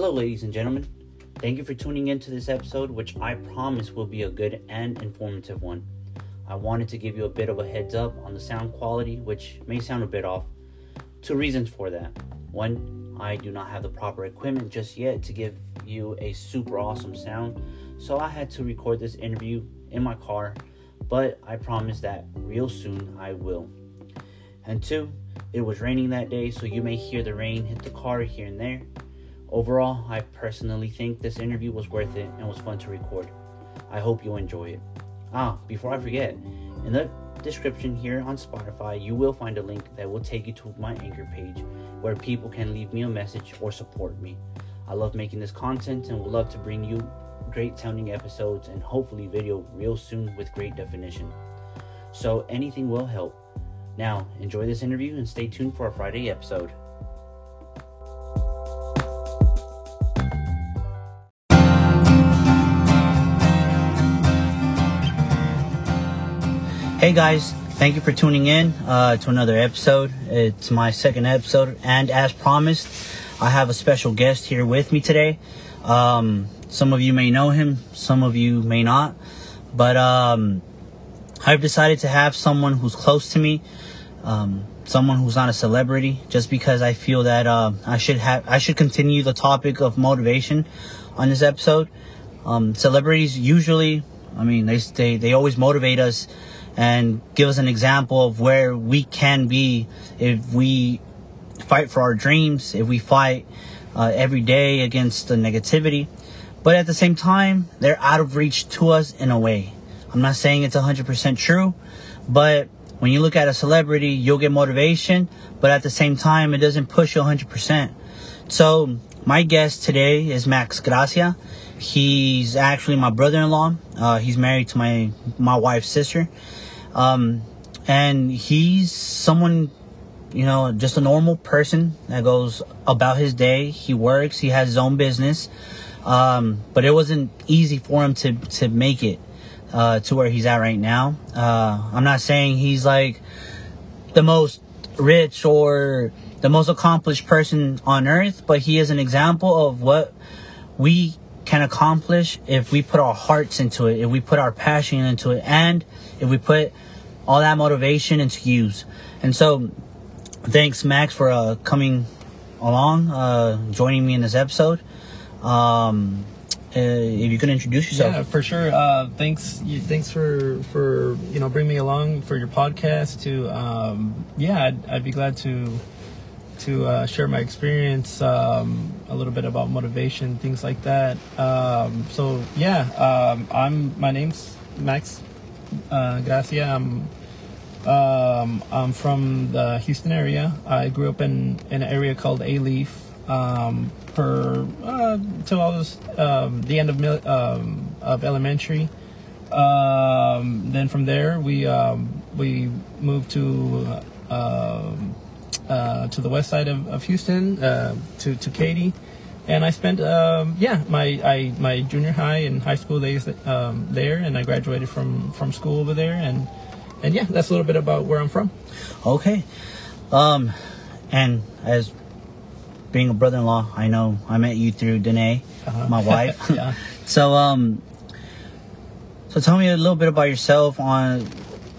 Hello, ladies and gentlemen. Thank you for tuning in to this episode, which I promise will be a good and informative one. I wanted to give you a bit of a heads up on the sound quality, which may sound a bit off. Two reasons for that. One, I do not have the proper equipment just yet to give you a super awesome sound, so I had to record this interview in my car, but I promise that real soon I will. And two, it was raining that day, so you may hear the rain hit the car here and there. Overall, I personally think this interview was worth it and was fun to record. I hope you'll enjoy it. Ah, before I forget, in the description here on Spotify, you will find a link that will take you to my Anchor page where people can leave me a message or support me. I love making this content and would love to bring you great sounding episodes and hopefully video real soon with great definition. So anything will help. Now, enjoy this interview and stay tuned for our Friday episode. Hey guys, thank you for tuning in uh, to another episode. It's my second episode, and as promised, I have a special guest here with me today. Um, some of you may know him, some of you may not, but um, I've decided to have someone who's close to me, um, someone who's not a celebrity, just because I feel that uh, I should have I should continue the topic of motivation on this episode. Um, celebrities usually, I mean, they they they always motivate us and give us an example of where we can be if we fight for our dreams, if we fight uh, every day against the negativity. But at the same time, they're out of reach to us in a way. I'm not saying it's 100% true, but when you look at a celebrity, you'll get motivation, but at the same time, it doesn't push you 100%. So, my guest today is Max Gracia. He's actually my brother-in-law. Uh, he's married to my my wife's sister, um, and he's someone, you know, just a normal person that goes about his day. He works. He has his own business, um, but it wasn't easy for him to to make it uh, to where he's at right now. Uh, I'm not saying he's like the most rich or the most accomplished person on earth, but he is an example of what we can accomplish if we put our hearts into it, if we put our passion into it, and if we put all that motivation into use. And so, thanks, Max, for uh, coming along, uh, joining me in this episode. Um, uh, if you could introduce yourself. Yeah, for sure. Uh, thanks, you, thanks for for you know bring me along for your podcast. To um, yeah, I'd, I'd be glad to to uh, share my experience, um, a little bit about motivation, things like that. Um, so yeah, um, I'm my name's Max uh, Gracia. I'm um, I'm from the Houston area. I grew up in, in an area called Alief. Um, for uh, till I was um, the end of mil- um, of elementary. Um, then from there we um, we moved to uh, uh, to the west side of, of Houston uh, to to Katy, and I spent um, yeah my I my junior high and high school days um, there, and I graduated from from school over there, and and yeah that's a little bit about where I'm from. Okay, um, and as being a brother-in-law, I know I met you through Danae, uh-huh. my wife. yeah. So, um, so tell me a little bit about yourself on,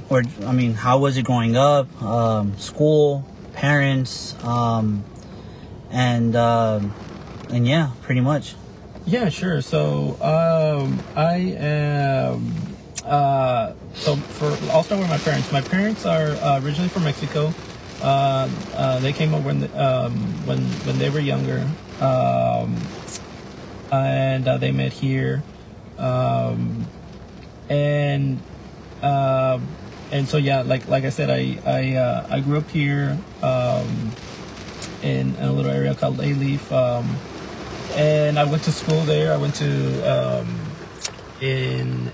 or I mean, how was it growing up? Um, school, parents, um, and uh, and yeah, pretty much. Yeah, sure. So, um, I am. Uh, so for I'll start with my parents. My parents are uh, originally from Mexico. Uh, uh, they came over when the, um, when when they were younger, um, and uh, they met here, um, and uh, and so yeah, like like I said, I I uh, I grew up here um, in, in, a little area called Alief, um, and I went to school there. I went to um, in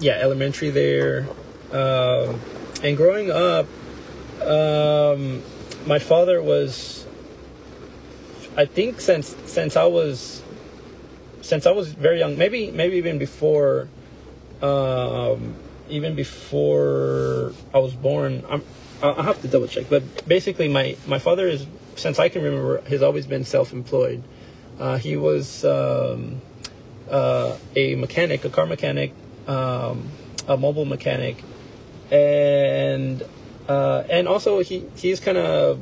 yeah elementary there, and growing up um, my father was, I think since since I was, since I was very young, maybe maybe even before, um, even before I was born. I'm, I'll have to double check, but basically my my father is since I can remember, has always been self-employed. Uh, he was um, uh, a mechanic, a car mechanic, um, a mobile mechanic, and uh, and also he he's kind of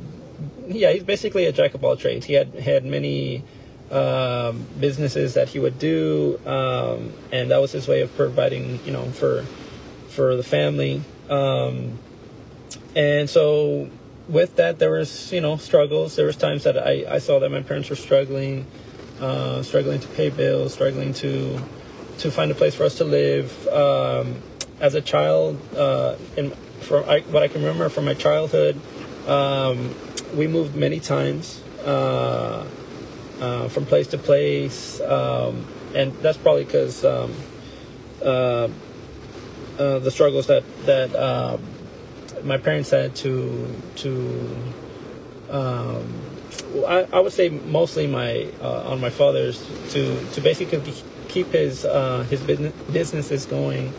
yeah he's basically a jack of all trades. He had had many um, businesses that he would do, um, and that was his way of providing you know for for the family. Um, and so with that there was you know struggles. There was times that i, I saw that my parents were struggling uh, struggling to pay bills struggling to to find a place for us to live. Um, as a child uh, and from I, what i can remember from my childhood um, we moved many times uh, uh from place to place. Um, and that's probably because um, uh, uh, the struggles that that um, my parents had to to um, I, I would say mostly my uh, on my father's to to basically keep his uh, his business businesses going.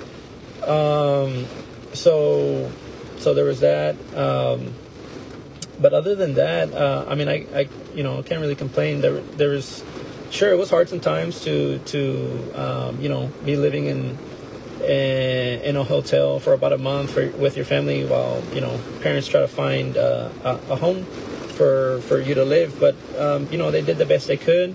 Um, so so there was that. Um, but other than that, uh, I mean, I, I you know can't really complain. There there was sure it was hard sometimes to to um, you know be living in in, in a hotel for about a month for, with your family while you know parents try to find uh, a, a, home for for you to live. But um, you know they did the best they could.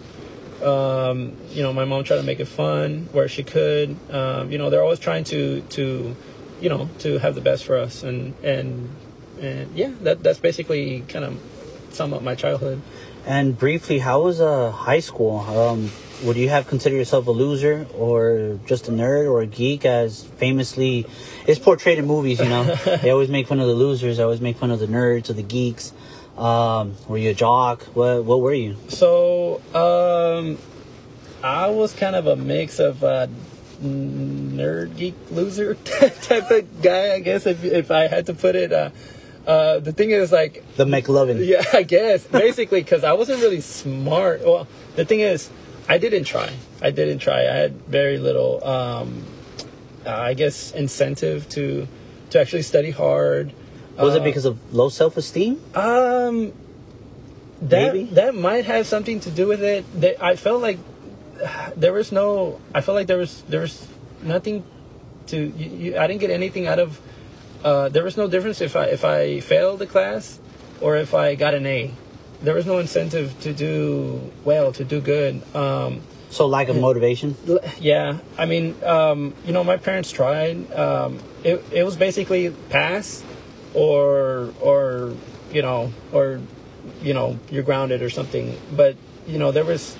Um, you know my mom tried to make it fun where she could. Um, you know they're always trying to to you know to have the best for us and and and yeah that that's basically kind of sum up my childhood. And briefly, how was uh, high school? Would you have considered yourself a loser or just a nerd or a geek as famously is portrayed in movies you know? They always make fun of the losers they always make fun of the nerds or the geeks. Um, were you a jock? What what were you? So um, i was kind of a mix of uh, nerd geek loser type of guy i guess if, if i had to put it uh, uh, the thing is like the McLovin. Yeah, I guess. Basically because I wasn't really smart. Well, the thing is, I didn't try. I didn't try. I had very little, um, I guess, incentive to to actually study hard. Was uh, it because of low self esteem? Um, that Maybe? that might have something to do with it. That I felt like there was no. I felt like there was there was nothing to. You, you, I didn't get anything out of. Uh, there was no difference if I if I failed the class or if I got an A there was no incentive to do well, to do good. Um, so lack of motivation. Yeah, I mean, um, you know, my parents tried. Um, it it was basically pass, or or you know, or you know, you're grounded or something. But you know, there was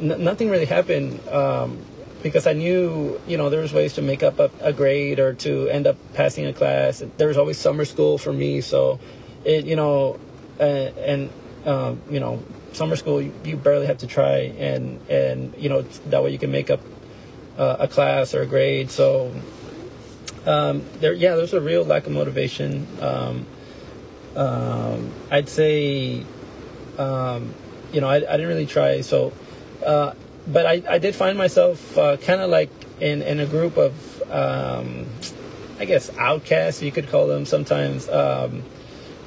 nothing really happened um, because I knew you know there was ways to make up a, a grade or to end up passing a class. There was always summer school for me, so it you know and, and um, you know summer school you, you, barely have to try and and you know that way you can make up uh, a class or a grade. So um, there yeah there's a real lack of motivation. Um, um I'd say um, you know I, I didn't really try. So uh, but I, I did find myself uh, kind of like in, in a group of um, I guess outcasts you could call them sometimes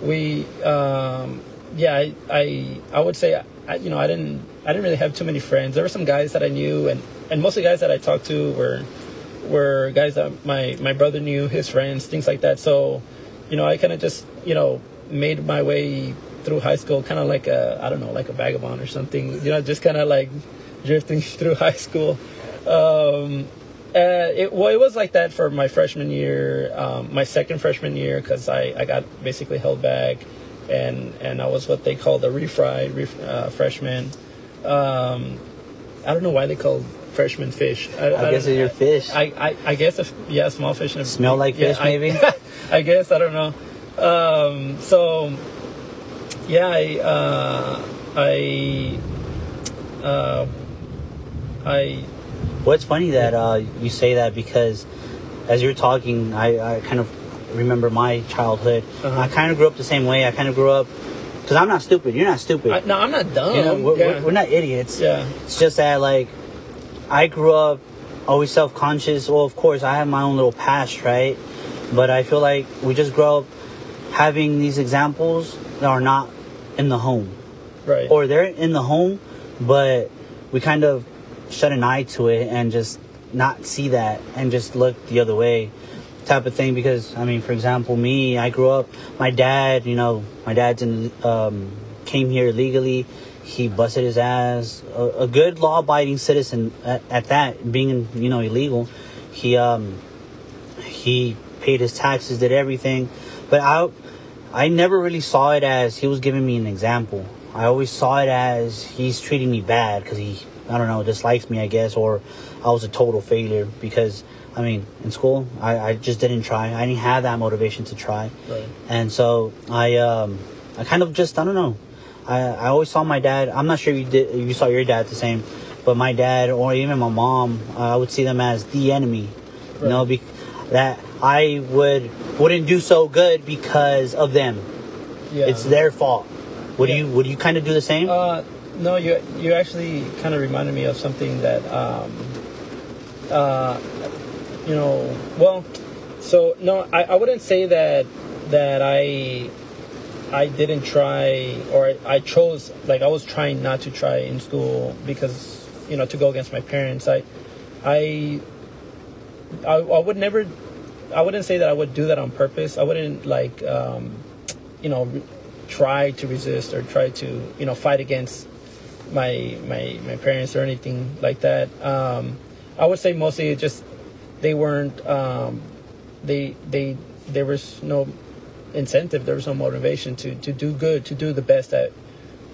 we um, yeah I, I, I would say I, you know I didn't I didn't really have too many friends. There were some guys that I knew, and and most of the guys that I talked to were were guys that my my brother knew, his friends, things like that. So, you know, I kind of just you know made my way through high school, kind of like a I don't know, like a vagabond or something. You know, just kind of like drifting through high school. Um, uh, it, well, it was like that for my freshman year, um, my second freshman year, because I, I got basically held back, and and I was what they called a refried ref, uh, freshman. Um, I don't know why they called freshman fish. I, I, I guess it's your fish. I, I, I guess if, yeah, small fish. And Smell like yeah, fish, maybe. I, guess I don't know. Um, so yeah, I uh, I uh, I well, it's funny that uh, you say that because as you're talking, I, I kind of remember my childhood. Uh-huh. I kind of grew up the same way. I kind of grew up because I'm not stupid. You're not stupid. I, no, I'm not dumb. You know, we're, yeah. we're, we're, not idiots. Yeah. It's just that like I grew up always self conscious. Well, of course, I have my own little past, right? But I feel like we just grow up having these examples that are not in the home, right. or they're in the home, but we kind of shut an eye to it and just not see that and just look the other way type of thing because i mean for example me i grew up my dad you know my dad's in um, came here legally he busted his ass. A, a good law-abiding citizen at, at that being you know illegal. He um he paid his taxes did everything. But i i never really saw it as he was giving me an example. I always saw it as he's treating me bad because he i don't know dislikes me i guess or i was a total failure because i mean in school i, I just didn't try. I didn't have that motivation to try. Right. and so i um i kind of just i don't know. I i always saw my dad i'm not sure you did you saw your dad the same but my dad or even my mom uh, i would see them as the enemy. You know be, that i would wouldn't do so good because of them. Yeah. it's their fault. Would Yeah. you would you kind of do the same? Uh, no, you you actually kind of reminded me of something that, um, uh, you know, well, so no, I, I wouldn't say that that I I didn't try or I chose like I was trying not to try in school because you know to go against my parents. I I I, I would never I wouldn't say that I would do that on purpose. I wouldn't like um, you know try to resist or try to you know fight against my my my parents or anything like that. Um, I would say mostly just they weren't um, they they there was no incentive there was no motivation to to do good to do the best that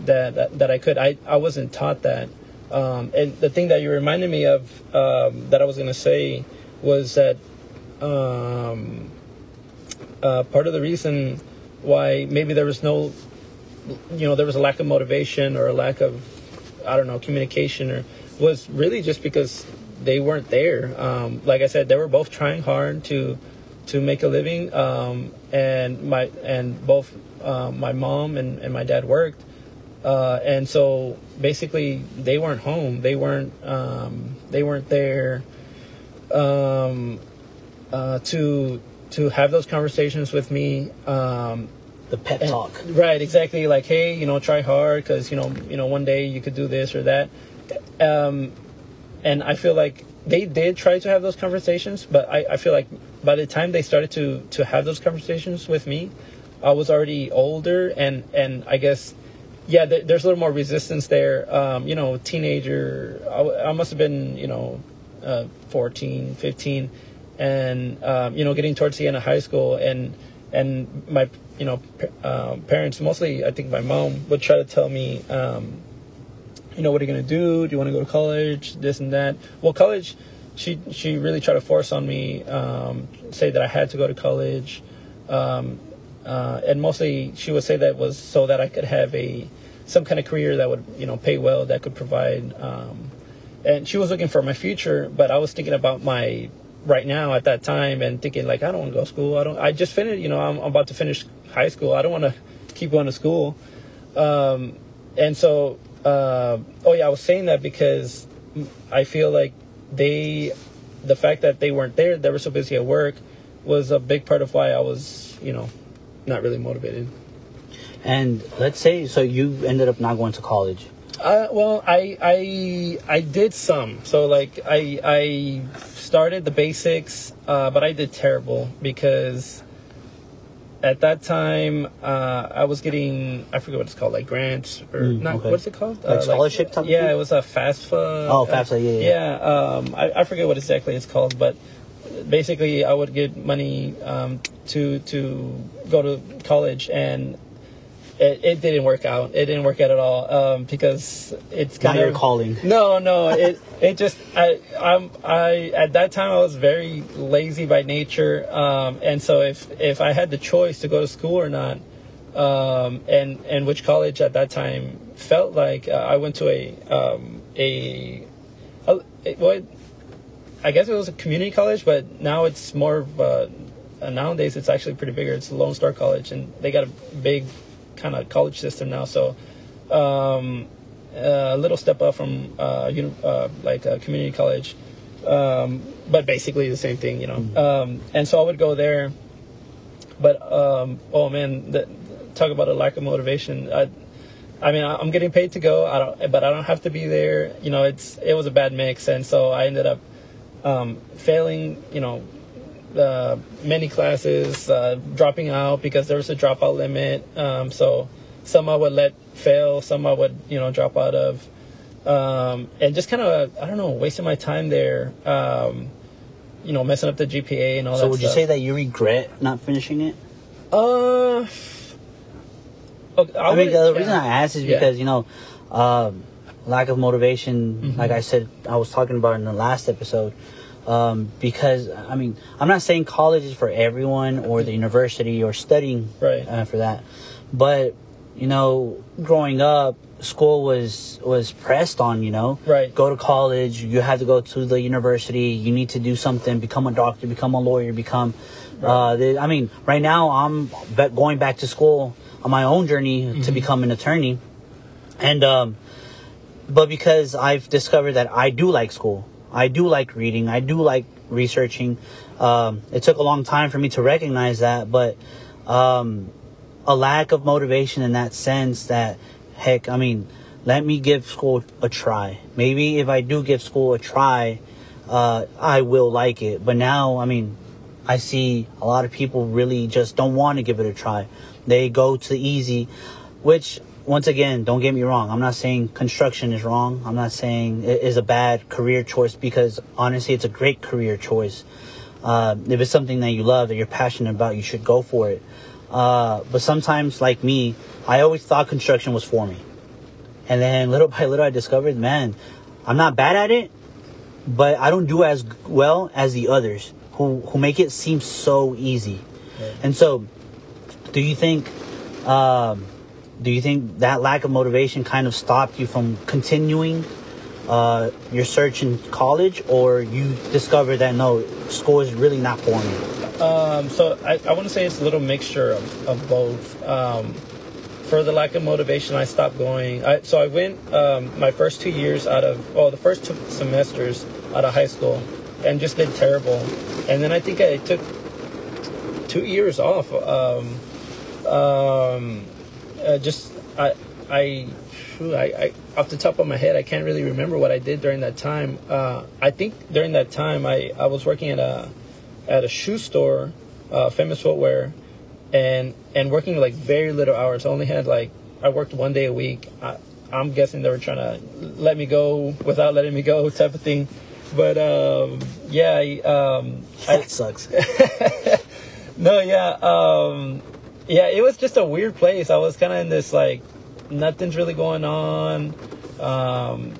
that that, that I could I I wasn't taught that um, and the thing that you reminded me of um, that I was gonna say was that um, uh, part of the reason why maybe there was no you know there was a lack of motivation or a lack of I don't know communication or was really just because they weren't there. Um, like I said, they were both trying hard to to make a living, um, and my and both uh, my mom and, and my dad worked, uh, and so basically they weren't home. They weren't um, they weren't there um, uh, to to have those conversations with me. The pep and- talk Right, exactly. Like, hey, you know, try hard because you know, you know, one day you could do this or that. Um, and I feel like they did try to have those conversations, but I, I feel like by the time they started to to have those conversations with me, I was already older, and and I guess. Yeah, there, there's a little more resistance there. Um, you know, teenager, I, w- I must have been, you know, uh, 14, 15, and um, you know, getting towards the end of high school, and and my you know um, parents, mostly I think my mom would try to tell me, um, you know, what are you gonna do? Do you want to go to college? This and that. Well, college, she she really tried to force on me, um, say that I had to go to college, um, uh, and mostly she would say that was so that I could have a some kind of career that would you know pay well, that could provide. Um, and she was looking for my future, but I was thinking about my right now at that time and thinking like I don't want to go to school. I don't. I just finished. You know, I'm, I'm about to finish high school. I don't want to keep going to school. Um, and so, uh, oh yeah, I was saying that because I feel like they, the fact that they weren't there, they were so busy at work, was a big part of why I was, you know, not really motivated. and let's say so you ended up not going to college Uh, well, I I I did some. So like I I started the basics, uh, but I did terrible because at that time uh, I was getting I forget what it's called, like grants or Mm, not. okay. What's it called? Like scholarship type Yeah, thing? it was a FAFSA. Oh, FAFSA, yeah, yeah. Yeah, um, I I forget what exactly it's called, but basically I would get money um, to to go to college and. It, it didn't work out. It didn't work out at all um, because it's not kind your of calling no, no. It it just I I'm I at that time I was very lazy by nature, um, and so if if I had the choice to go to school or not, um, and and which college at that time felt like uh, I went to a um, a, a it, well, I guess it was a community college, but now it's more of a, uh, nowadays it's actually pretty bigger. It's Lone Star College, and they got a big kind of college system now. So um, a little step up from uh, uni- uh, like a community college, um, but basically the same thing, you know. Um, and so I would go there, but um, oh man, the, talk about a lack of motivation. I, I mean, I'm getting paid to go. I don't, but I don't have to be there. You know, it's it was a bad mix, and so I ended up um, failing. You know, uh, many classes, uh, dropping out because there was a dropout limit. Um, so some I would let fail, some I would you know drop out of, um, and just kind of I don't know, wasting my time there. Um, you know, messing up the GPA and all So that. So would you say that you regret not finishing it? Uh, okay, I, mean, the yeah. reason I asked is Yeah. because you know, um, lack of motivation. Mm-hmm. Like I said, I was talking about in the last episode. Um, because I mean, I'm not saying college is for everyone or the university or studying Right. uh, for that, but you know, growing up, school was was pressed on. You know, Right. Go to college. You have to go to the university. You need to do something. Become a doctor. Become a lawyer. Become. Uh, the, I mean, right now I'm going back to school on my own journey to become an attorney, and um, but because I've discovered that I do like school, I do like reading, I do like researching. Um, it took a long time for me to recognize that, but um, a lack of motivation in that sense that, heck, I mean, let me give school a try. Maybe if I do give school a try, uh, I will like it. But now, I mean, I see a lot of people really just don't want to give it a try. They go to easy, which once again, don't get me wrong. I'm not saying construction is wrong. I'm not saying it is a bad career choice because honestly, it's a great career choice. Uh, if it's something that you love that you're passionate about, you should go for it. Uh, but sometimes, like me, I always thought construction was for me, and then little by little, I discovered, man, I'm not bad at it, but I don't do as well as the others who who make it seem so easy. And so, do you think, um, do you think that lack of motivation kind of stopped you from continuing uh, your search in college, or you discovered that no, school is really not for me? Um, so I, I want to say it's a little mixture of, of both. Um, for the lack of motivation, I stopped going. I, so I went um, my first two years out of, oh, the first two semesters out of high school, and just did terrible. And then I think I took two years off. Um, um, uh, just I, I, I, I, off the top of my head, I can't really remember what I did during that time. Uh, I think during that time, I, I was working at a at a shoe store, uh, famous footwear, and and working like very little hours. I only had like I worked one day a week. I, I'm guessing they were trying to let me go without letting me go, type of thing. But um, yeah, I, um, I, sucks. no, yeah, um, yeah. It was just a weird place. I was kind of in this like nothing's really going on. Um,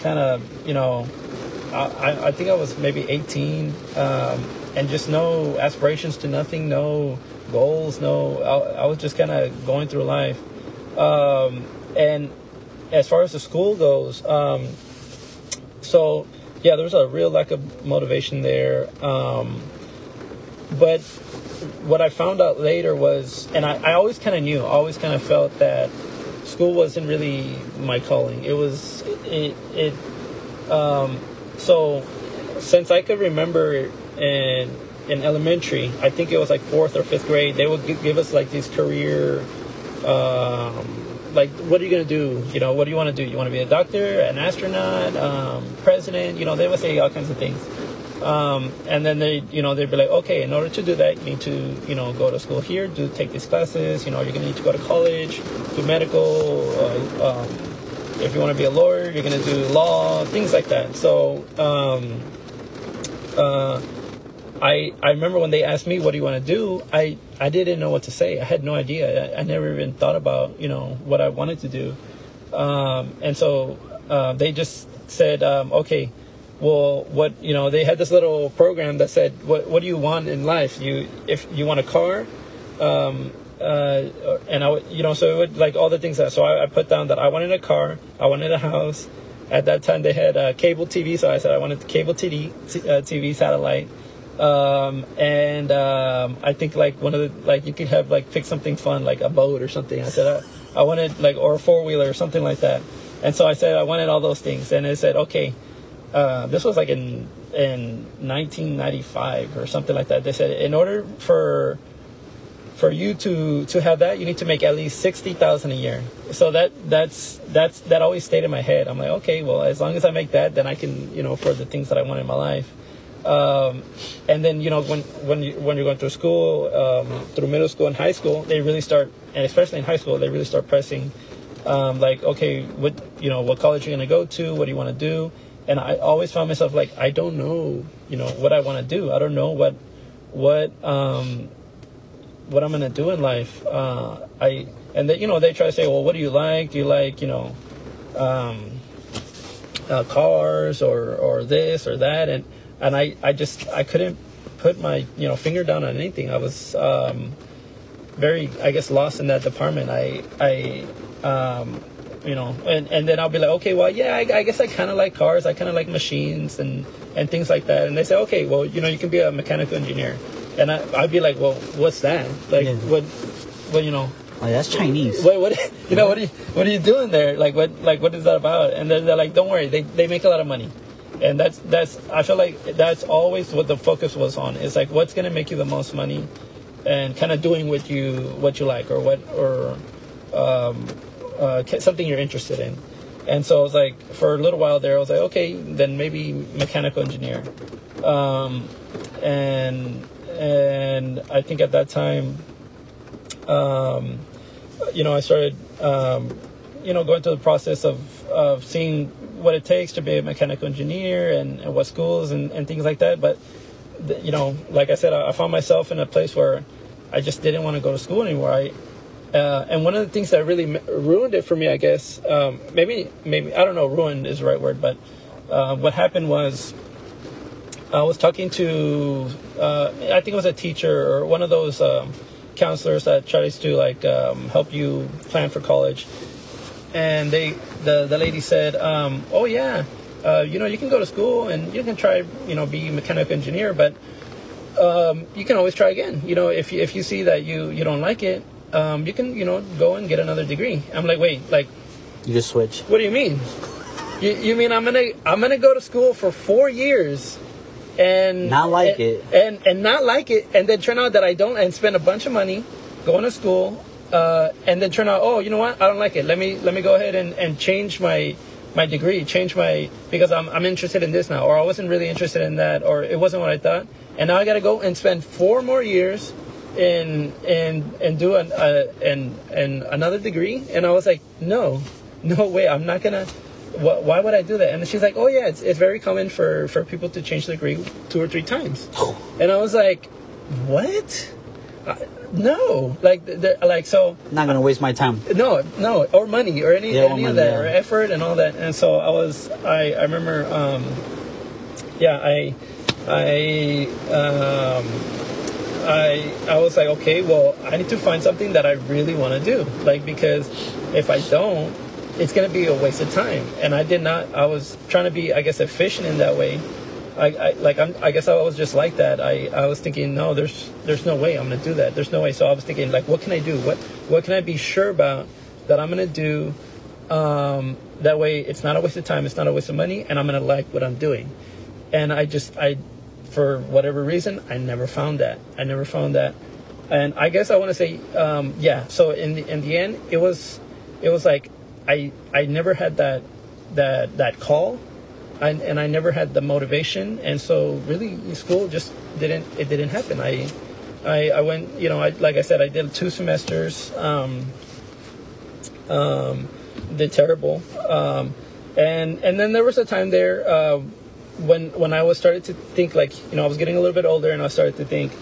kind of, you know, I, I- think I was maybe 18, um, and just no aspirations to nothing, no goals, no. I, I was just kind of going through life. Um, and as far as the school goes, um, so yeah, there was a real lack of motivation there. Um, but what I found out later was, and I, I always kind of knew, always kind of felt that school wasn't really my calling. It was, it, it, um, so since I could remember in, in elementary, I think it was like fourth or fifth grade, they would give us like these career, um, like what are you gonna do? You know, what do you want to do? You want to be a doctor, an astronaut, um, president? You know, they would say all kinds of things. Um, and then they, you know, they'd be like, okay, in order to do that, you need to, you know, go to school here, do take these classes. You know, you're gonna need to go to college, do medical. Uh, um, if you want to be a lawyer, you're gonna do law, things like that. So, um, uh, I I remember when they asked me, "What do you want to do?" I I didn't know what to say. I had no idea. I, I never even thought about you know what I wanted to do, um, and so uh, they just said, um, "Okay, well, what you know?" They had this little program that said, "What what do you want in life? You if you want a car." Um, uh, and I, you know, so it would like all the things that. So I, I put down that I wanted a car, I wanted a house. At that time, they had uh, cable TV, so I said I wanted cable TV, t- uh, TV satellite, um, and um, I think like one of the like you could have like pick something fun like a boat or something. I said I, I wanted like or a four wheeler or something like that, and so I said I wanted all those things, and it said okay. Uh, this was like in in 1995 or something like that. They said in order for for you to to have that, you need to make at least sixty thousand a year. So that that's that's that always stayed in my head. I'm like, okay, well, as long as I make that, then I can you know afford the things that I want in my life. Um, and then you know when when you when you're going through school, um, through middle school and high school, they really start, and especially in high school, they really start pressing, um, like, okay, what you know, what college you're gonna go to, what do you want to do, and I always found myself like, I don't know, you know, what I want to do. I don't know what what um, what I'm gonna do in life. Uh, I and they, you know they try to say, well, what do you like? Do you like you know um, uh, cars or or this or that? And and I, I just I couldn't put my you know finger down on anything. I was um, very I guess lost in that department. I I um, you know and, and then I'll be like okay well yeah I, I guess I kind of like cars I kind of like machines and and things like that. And they say okay well you know you can be a mechanical engineer. And I, I'd be like well what's that? Like Yeah. what well you know. Oh, that's Chinese. what, what you know what are you, what are you doing there? Like what like what is that about? And they're, they're like don't worry they, they make a lot of money. And that's that's i feel like that's always what the focus was on. Is like what's going to make you the most money and kind of doing what you what you like or what or um, uh, something you're interested in and so I was like for a little while there i was like okay then maybe mechanical engineer um, and and i think at that time um, you know, I started, um, you know, going through the process of, of seeing what it takes to be a mechanical engineer and, and what schools and, and things like that. But, you know, like I said, I, I found myself in a place where I just didn't want to go to school anymore. I, uh, and one of the things that really ruined it for me, I guess, um, maybe, maybe, I don't know, ruined is the right word, but uh, what happened was I was talking to, uh, I think it was a teacher or one of those um, counselors that tries to like um, help you plan for college, and they, the the lady said, um, "Oh yeah, uh, you know you can go to school and you can try, you know, be a mechanical engineer, but um, you can always try again. You know, if you, if you see that you you don't like it, um, you can you know go and get another degree." I'm like, wait, like You just switch. what do you mean? You, you mean I'm gonna I'm gonna go to school for four years and Not like and, it. and and not like it and then turn out that I don't and spend a bunch of money going to school uh, and then turn out oh you know what I don't like it let me let me go ahead and, and change my my degree change my because I'm I'm interested in this now or I wasn't really interested in that or it wasn't what I thought and now I got to go and spend four more years in and and do an uh, and and another degree and I was like no no way I'm not gonna wh- why would I do that and she's like oh yeah it's, it's very common for for people to change the degree two or three times and I was like what uh, no like like so Not gonna waste my time. no, no, or money or any Yeah, any of that yeah. or effort and all that. And so I was, I I remember, um, yeah, I I um, I I was like, okay, well, I need to find something that I really want to do, like because if I don't, it's gonna be a waste of time. And I did not. I was trying to be, I guess, efficient in that way. I, I like I'm, I guess I was just like that. I, I was thinking, no, there's there's no way I'm gonna do that. There's no way. So I was thinking, like, what can I do? What what can I be sure about that I'm gonna do? Um, that way, it's not a waste of time. It's not a waste of money, and I'm gonna like what I'm doing. And I just I, for whatever reason, I never found that. I never found that. And I guess I want to say, um, yeah. So in the in the end, it was it was like I I never had that that that call I, and I never had the motivation, and so really school just didn't it didn't happen. I I, I went you know I like I said I did two semesters, um, um, did terrible, um, and and then there was a time there uh, when when I was started to think like you know I was getting a little bit older, and I started to think,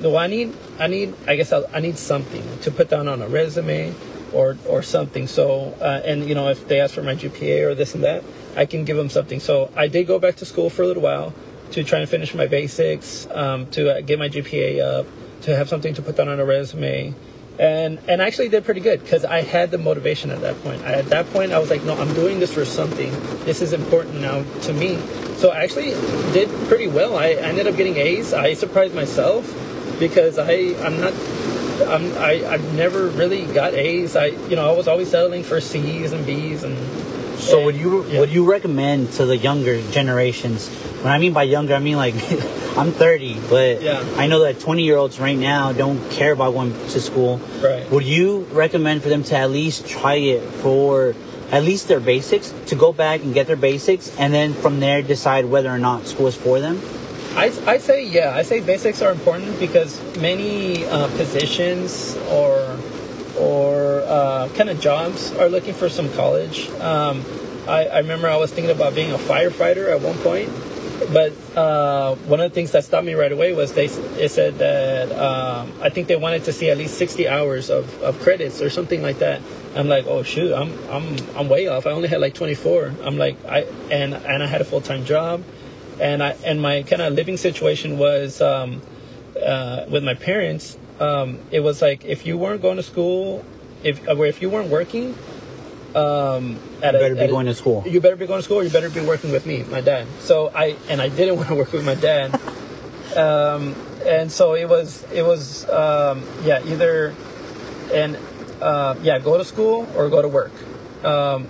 no, I need I need I guess I, I need something to put down on a resume or or something. So uh, and you know if they ask for my GPA or this and that, I can give them something. So I did go back to school for a little while to try and finish my basics, um, to uh, get my GPA up, to have something to put down on a resume. And, and I actually did pretty good because I had the motivation at that point. I, at that point, I was like, no, I'm doing this for something. This is important now to me. So I actually did pretty well. I, I ended up getting A's. I surprised myself because I I'm not I'm, I I've never really got A's. I you know I was always settling for C's and B's and. So would you yeah. would you recommend to the younger generations? When I mean by younger, I mean like I'm 30, but Yeah. I know that 20 year olds right now don't care about going to school. Right. Would you recommend for them to at least try it for at least their basics, to go back and get their basics, and then from there decide whether or not school is for them? I, I say yeah. I say basics are important because many uh, positions or or uh, kind of jobs are looking for some college. Um, I, I remember I was thinking about being a firefighter at one point, but uh, one of the things that stopped me right away was they it said that um, I think they wanted to see at least sixty hours of, of credits or something like that. I'm like, oh shoot, I'm I'm I'm way off. I only had like 24. I'm like I and and I had a full time job and I and my kind of living situation was um, uh, with my parents. Um, it was like if you weren't going to school, if or if you weren't working, um, at You a- better be at a- going to school. You better be going to school. Or you better be working with me, my dad. So I and I didn't want to work with my dad. um, and so it was it was um, yeah either and uh, yeah go to school or go to work um,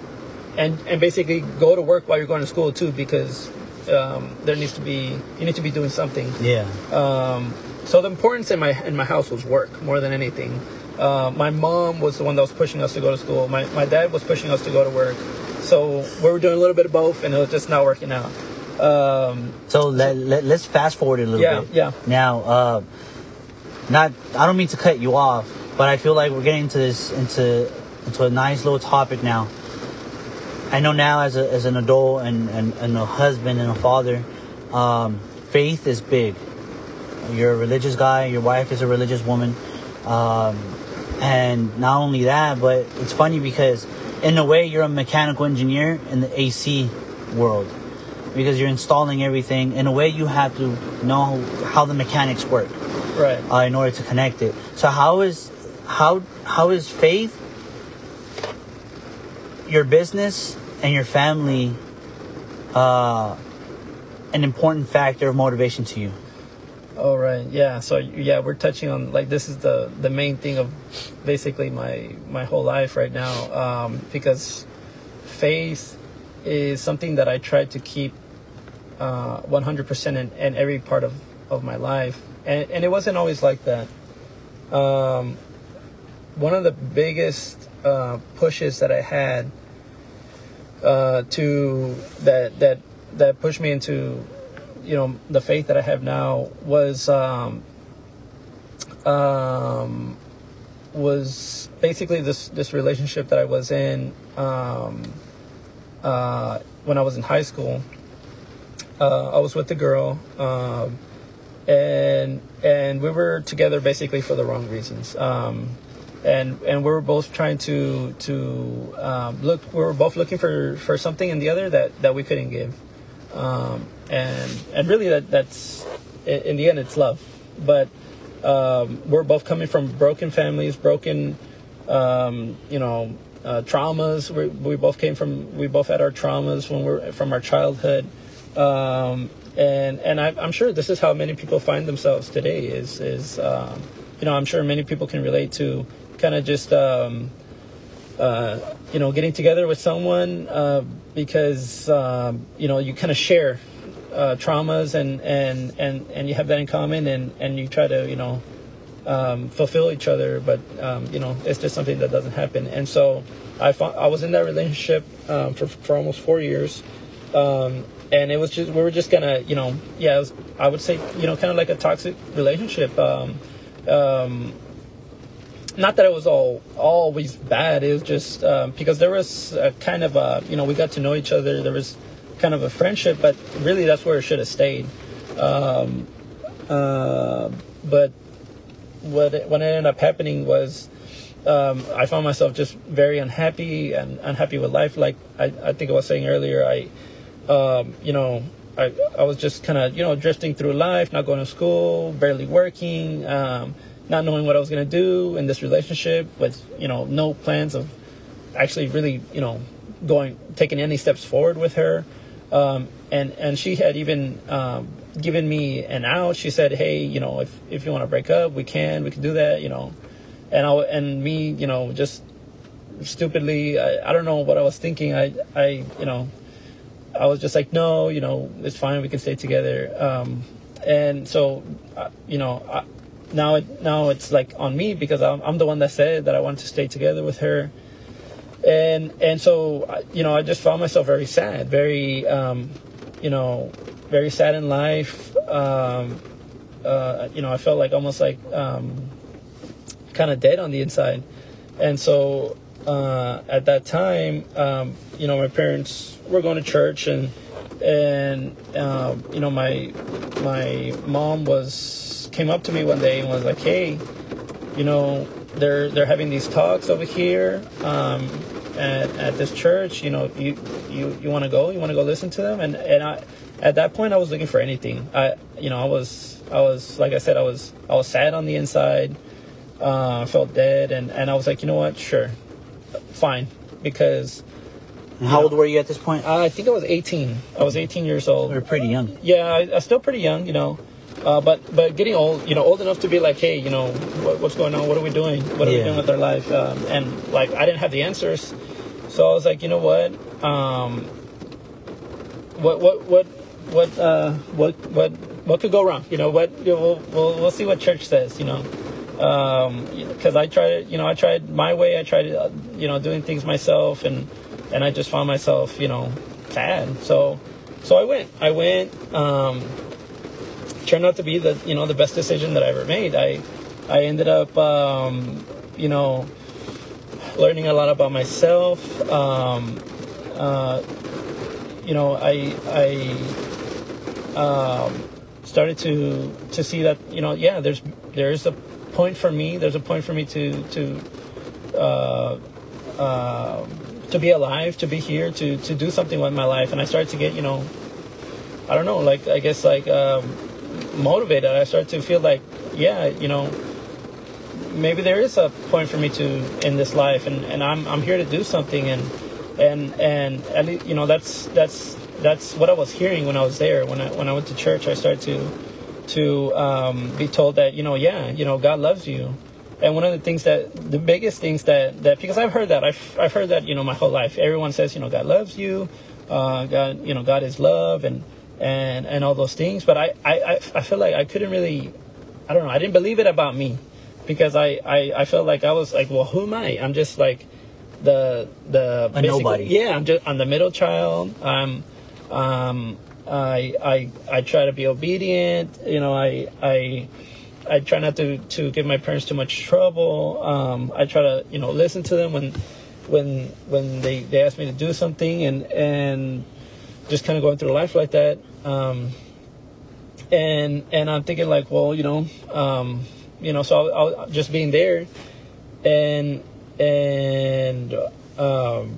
and and basically go to work while you're going to school too because um, there needs to be you need to be doing something Yeah. um, so the importance in my in my house was work more than anything. Uh, my mom was the one that was pushing us to go to school. My my dad was pushing us to go to work. So we were doing a little bit of both, and it was just not working out. Um, So let, let, let's fast forward a little Yeah, bit. yeah. Now, uh, not I don't mean to cut you off, but I feel like we're getting into this into into a nice little topic now. I know now as a, as an adult and, and, and a husband and a father, um, faith is big. You're a religious guy. Your wife is a religious woman, um, and not only that, but it's funny because in a way you're a mechanical engineer in the AC world because you're installing everything. In a way, you have to know how the mechanics work right. uh, in order to connect it. So how is how how is faith, your business, and your family uh, an important factor of motivation to you? All right. Yeah. So yeah, we're touching on like this is the the main thing of basically my my whole life right now um, because faith is something that I try to keep uh, 100% in, in every part of, of my life, and and it wasn't always like that. Um, one of the biggest uh, pushes that I had uh, to that that that pushed me into you know the faith that I have now was um, um, was basically this this relationship that I was in um, uh, when I was in high school. Uh, I was with a girl, um, and and we were together basically for the wrong reasons. Um, and and we were both trying to to um, look. We were both looking for for something in the other that that we couldn't give um, and and really that that's in the end it's love. But um, we're both coming from broken families broken um, you know uh, traumas. We, we both came from we both had our traumas when we're from our childhood. Um, and and I, I'm sure this is how many people find themselves today is is um, you know I'm sure many people can relate to kind of just um, uh, you know, getting together with someone uh, because um, you know you kind of share uh, traumas and, and and and you have that in common, and and you try to you know um, fulfill each other, but um, you know it's just something that doesn't happen. And so I found, I was in that relationship um, for for almost four years. Um, and it was just we were just gonna you know yeah was, I would say you know kind of like a toxic relationship um, um, not that it was all always bad. It was just because there was a kind of a you know we got to know each other. There was kind of a friendship, but really that's where it should have stayed. Um, uh, but what it, what ended up happening was um, I found myself just very unhappy and unhappy with life. Like I, I think I was saying earlier, I um, you know I I was just kind of you know drifting through life, not going to school, barely working. Um, not knowing what I was going to do in this relationship with, you know, no plans of actually really, you know, going, taking any steps forward with her. Um, and, and she had even, um, given me an out. She said, Hey, you know, if, if you want to break up, we can, we can do that, you know, and I, and me, you know, just stupidly, I, I don't know what I was thinking. I, I, you know, I was just like, no, you know, it's fine. We can stay together. Um, and so uh, you know I, now it now it's like on me because I'm, I'm the one that said that I wanted to stay together with her and and so you know I just found myself very sad very um, you know very sad in life. Um, uh, you know I felt like almost like um, kind of dead on the inside. And so uh, at that time um, you know my parents were going to church and and um, you know my my mom was came up to me one day and was like hey you know they're they're having these talks over here um, at, at this church you know you you, you want to go you want to go listen to them and and I at that point I was looking for anything. I you know I was I was like I said I was I was sad on the inside uh, I felt dead and and I was like you know what? Sure. Fine. Because how old were you at this point? I think I was 18 I was 18 years old. Were pretty young. yeah, I, I'm still pretty young, you know, uh, but but getting old, you know, old enough to be like, hey, you know, what, what's going on? What are we doing? What are we doing with our life? Um, and like, I didn't have the answers, so I was like, you know what, um, what what what what uh, what what what could go wrong? You know, what you know, we'll, we'll we'll see what church says. You know. Because I tried, you know, I tried my way. I tried, uh, you know, doing things myself, and and I just found myself, you know, sad. So, so I went. I went. Um, turned out to be the you know the best decision that I ever made. I I ended up um, you know learning a lot about myself. Um, uh, you know I I um, started to to see that you know yeah there's there's a point for me. There's a point for me to to uh, uh, to be alive, to be here, to to do something with my life. And I started to get you know I don't know like I guess like. Um, motivated. I started to feel like, yeah, you know, maybe there is a point for me to in this life, and, and I'm I'm here to do something, and and and at least, you know that's that's that's what I was hearing when I was there. When I when I went to church, I started to to um, be told that you know, yeah, you know, God loves you. And one of the things that the biggest things that that because I've heard that I've I've heard that you know my whole life. Everyone says you know God loves you, uh, God you know God is love, and and and all those things. But I, I, I feel like I couldn't really, I don't know, I didn't believe it about me because I, I, I felt like I was like, well, who am I? I'm just like the the nobody. Yeah, I'm just I'm the middle child. I'm um I I I try to be obedient. You know, I I. I try not to, to give my parents too much trouble. Um, I try to, you know, listen to them when, when, when they, they ask me to do something, and and just kind of going through life like that. Um, and and I'm thinking like, well, you know, um, you know, so I'll, I'll just being there, and and um,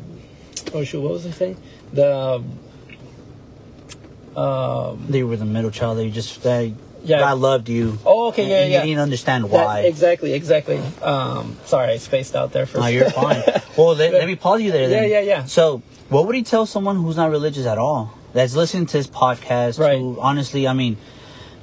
oh shoot, what was I saying? The um, They were the middle child. They just they Yeah. God loved you. oh okay, yeah, and yeah. You didn't understand That- why. exactly, exactly. Um, sorry, I spaced out there for. a No, you're fine. Well, let, let me pause you there. Then. Yeah, yeah, yeah. So, what would he tell someone who's not religious at all, that's listening to his podcast? Right. Who, honestly, I mean,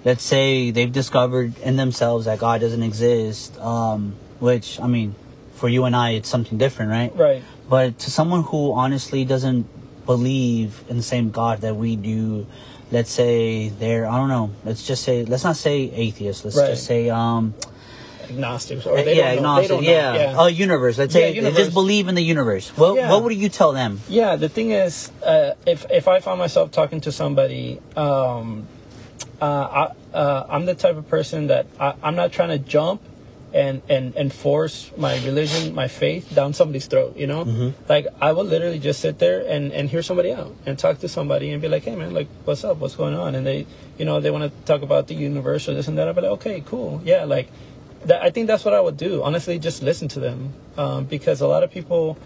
let's say they've discovered in themselves that God doesn't exist. Um, which I mean, for you and I, it's something different, right? right. But to someone who honestly doesn't believe in the same God that we do, let's say they're I don't know. Let's just say let's not say atheist. Let's Right. just say um Agnostics, or they yeah agnostic. They don't know. yeah. a universe. Let's Yeah, say they just believe in the universe. What Yeah. what would you tell them? Yeah, the thing is, uh, if if I find myself talking to somebody, um, uh, I, uh, I'm the type of person that I, I'm not trying to jump and, and and force my religion, my faith down somebody's throat. You know, like I will literally just sit there and and hear somebody out and talk to somebody and be like, hey man, like what's up, what's going on? And they, you know, they want to talk about the universe or this and that. I'll be like, okay, cool, yeah, like. That, I think that's what I would do. Honestly, just listen to them um, because a lot of people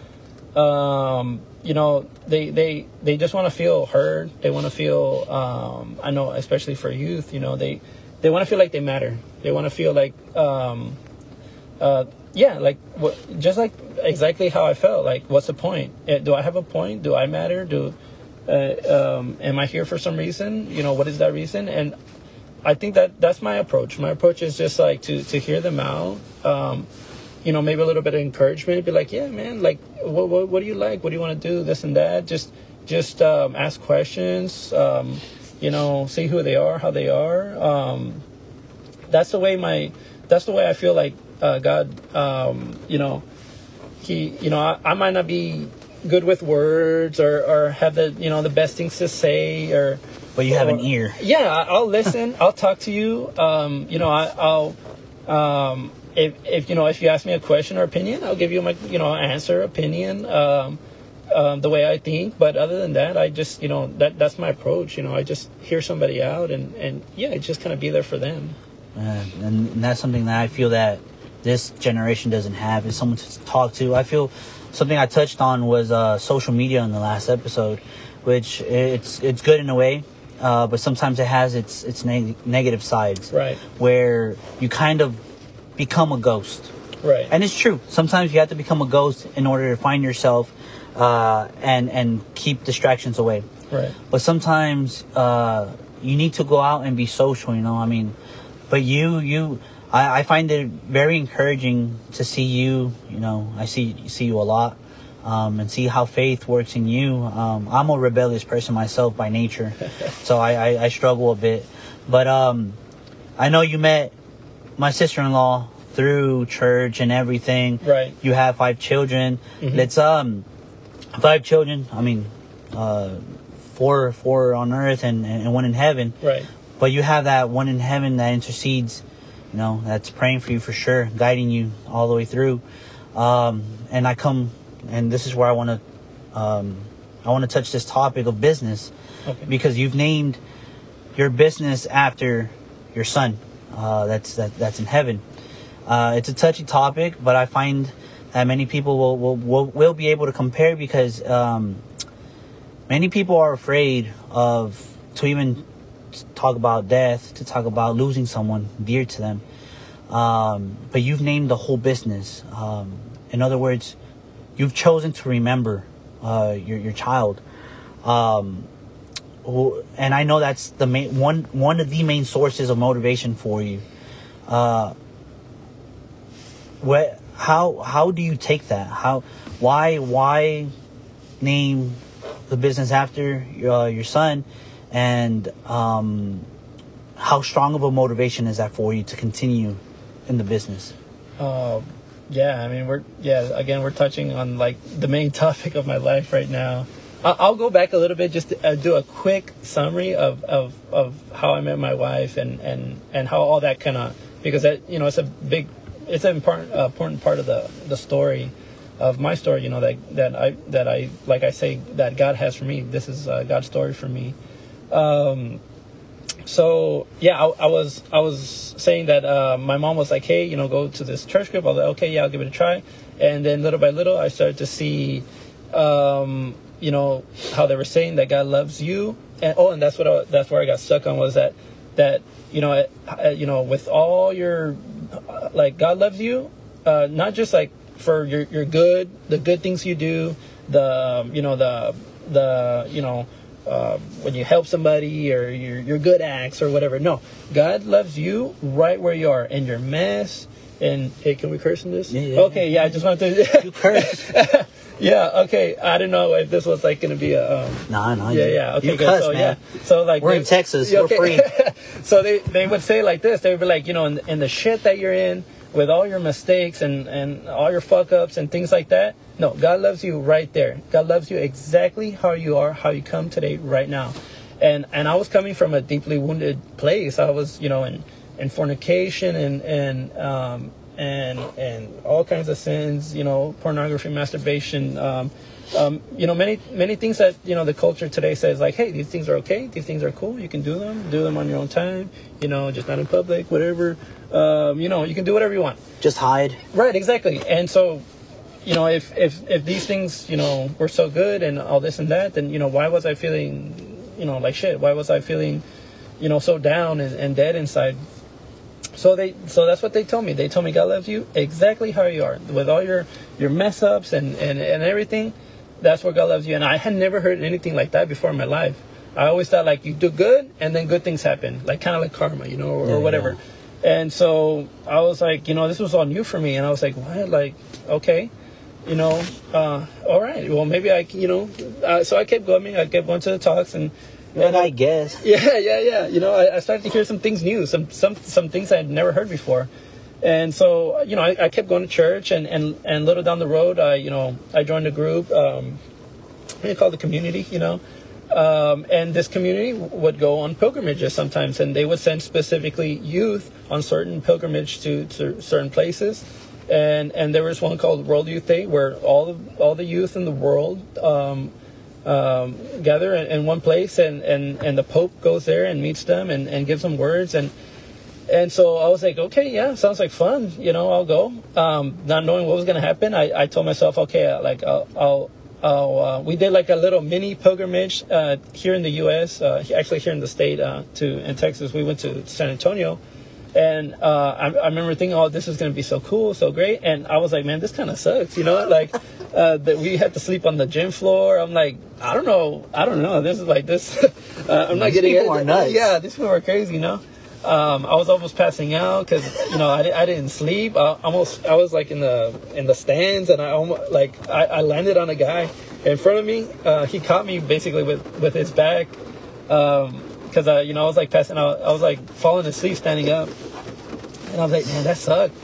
um, you know, they they they just want to feel heard. They want to feel. Um, I know, especially for youth, you know, they they want to feel like they matter. They want to feel like, um, uh, yeah, like what, just like exactly how I felt. Like, what's the point? Eh, Do I have a point? Do I matter? Do uh, um, am I here for some reason? You know, what is that reason? And I think that that's my approach. My approach is just like to to hear them out. Um, you know, maybe a little bit of encouragement. Be like, yeah, man, like, what, what, what do you like? What do you want to do? This and that. Just, just um, ask questions. Um, you know, see who they are, how they are. Um, that's the way my, that's the way I feel like uh, God, um, you know, he, you know, I, I, might not be good with words or, or have the, you know, the best things to say or. But you or, have an ear. Yeah, I'll listen. I'll talk to you. Um, you know, I, will um, if, if you know, if you ask me a question or opinion, I'll give you my, you know, answer, opinion. Um, um, the way I think. But other than that, I just you know that that's my approach. You know, I just hear somebody out and and yeah, just kind of be there for them. Uh, and, and that's something that I feel that this generation doesn't have is someone to talk to. I feel something I touched on was uh, social media in the last episode, which it's it's good in a way, uh, but sometimes it has its its neg- negative sides. Right. Where you kind of become a ghost. Right. And it's true. Sometimes you have to become a ghost in order to find yourself uh, and and keep distractions away. Right. But sometimes uh, you need to go out and be social. You know, I mean, but you you I, I find it very encouraging to see you. You know, I see see you a lot. Um, and see how faith works in you. Um, I'm a rebellious person myself by nature, so I, I, I, struggle a bit. But um, I know you met my sister-in-law through church and everything. Right. You have five children. Mm-hmm. Let's um five children. I mean, uh, four four on earth and, and one in heaven. Right. But you have that one in heaven that intercedes. You know, that's praying for you for sure, guiding you all the way through. Um, and I come, and this is where I want to, um, I want to touch this topic of business, okay. because you've named your business after your son. Uh, that's that, that's in heaven. Uh, it's a touchy topic, but I find that many people will will, will, will be able to compare because um, many people are afraid of to even talk about death, to talk about losing someone dear to them. Um, but you've named the whole business. Um, in other words, you've chosen to remember uh, your your child. Um, and I know that's the main one one of the main sources of motivation for you. Uh, what how how do you take that? How why why name the business after uh, your son, and um, how strong of a motivation is that for you to continue in the business? Uh, yeah, I mean we're yeah again we're touching on like the main topic of my life right now. I'll go back a little bit just to uh, do a quick summary of, of, of how I met my wife and, and, and how all that kind of because that you know it's a big it's an important uh, important part of the the story of my story. You know that that I that I like I say that God has for me. This is uh, God's story for me. Um, so yeah, I, I, was I was saying that uh, my mom was like, hey, you know, go to this church group. I was like, okay, yeah, I'll give it a try. And then little by little, I started to see, um, you know, how they were saying that God loves you. And oh, and that's what I, that's where I got stuck on was that that you know, uh, you know, with all your like God loves you, uh, not just like for your your good, the good things you do, the um, you know the the you know uh, when you help somebody or your your good acts or whatever. No, God loves you right where you are in your mess. And hey, can we curse in this? Yeah, yeah, okay, yeah. I just wanted to. you curse. yeah. Okay. I didn't know if this was like going to be a. Um, nah, nah. Yeah, yeah. Okay. You good. Cuss, so man. yeah. So like we're they, in Texas. Yeah, okay. We're free. so they they would say like this. They would be like, you know, in, in the shit that you're in, with all your mistakes and and all your fuck ups and things like that. No, God loves you right there. God loves you exactly how you are, how you come today, right now. And and I was coming from a deeply wounded place. I was, you know, in in fornication and and um, and and all kinds of sins, you know, pornography, masturbation, um, um, you know, many many things that you know the culture today says like, hey, these things are okay, these things are cool, you can do them, do them on your own time, you know, just not in public, whatever. Um, you know, you can do whatever you want. Just hide. Right, exactly. And so, you know, if if if these things, you know, were so good and all this and that, then you know, why was I feeling, you know, like shit? Why was I feeling, you know, so down and, and dead inside? So they so that's what they told me. They told me God loves you exactly how you are, with all your your mess ups and and and everything. That's where God loves you. And I had never heard anything like that before in my life. I always thought like you do good and then good things happen, like kind of like karma, you know, or, yeah, or whatever. Yeah. And so I was like, you know, this was all new for me, and I was like, what? Like, okay, you know, uh, all right. Well, maybe I, you know, uh, so I kept going. I kept going to the talks, and And I guess. Yeah, yeah, yeah. You know, I, I started to hear some things new, some some some things I had never heard before. And so, you know, I, I kept going to church, and, and, and little down the road, I, you know, I joined a group, um, what do you call the community, you know, um, and this community would go on pilgrimages sometimes, and they would send specifically youth on certain pilgrimage to, to certain places. And and there was one called World Youth Day, where all the all the youth in the world um, um, gather in, in, one place, and, and, and the Pope goes there and meets them and, and gives them words. And and so I was like, okay, yeah, sounds like fun. You know, I'll go. Um, not knowing what was gonna happen, I, I told myself, okay, like I'll, I'll uh, we did like a little mini pilgrimage uh, here in the U.S. Uh, actually, here in the state uh, to in Texas, we went to San Antonio, and uh, I, I, remember thinking, "Oh, this is going to be so cool, so great." And I was like, "Man, this kind of sucks," you know, like uh, that we had to sleep on the gym floor. I'm like, I don't know, I don't know. This is like this. I'm not these getting people are nuts. Yeah, these people are crazy, you know. Um, I was almost passing out because you know I, I didn't sleep. I almost I was like in the in the stands and I almost like I, I landed on a guy in front of me. Uh, he caught me basically with with his back because um, you know I was like passing out. I was like falling asleep standing up, and I was like, man, that sucked.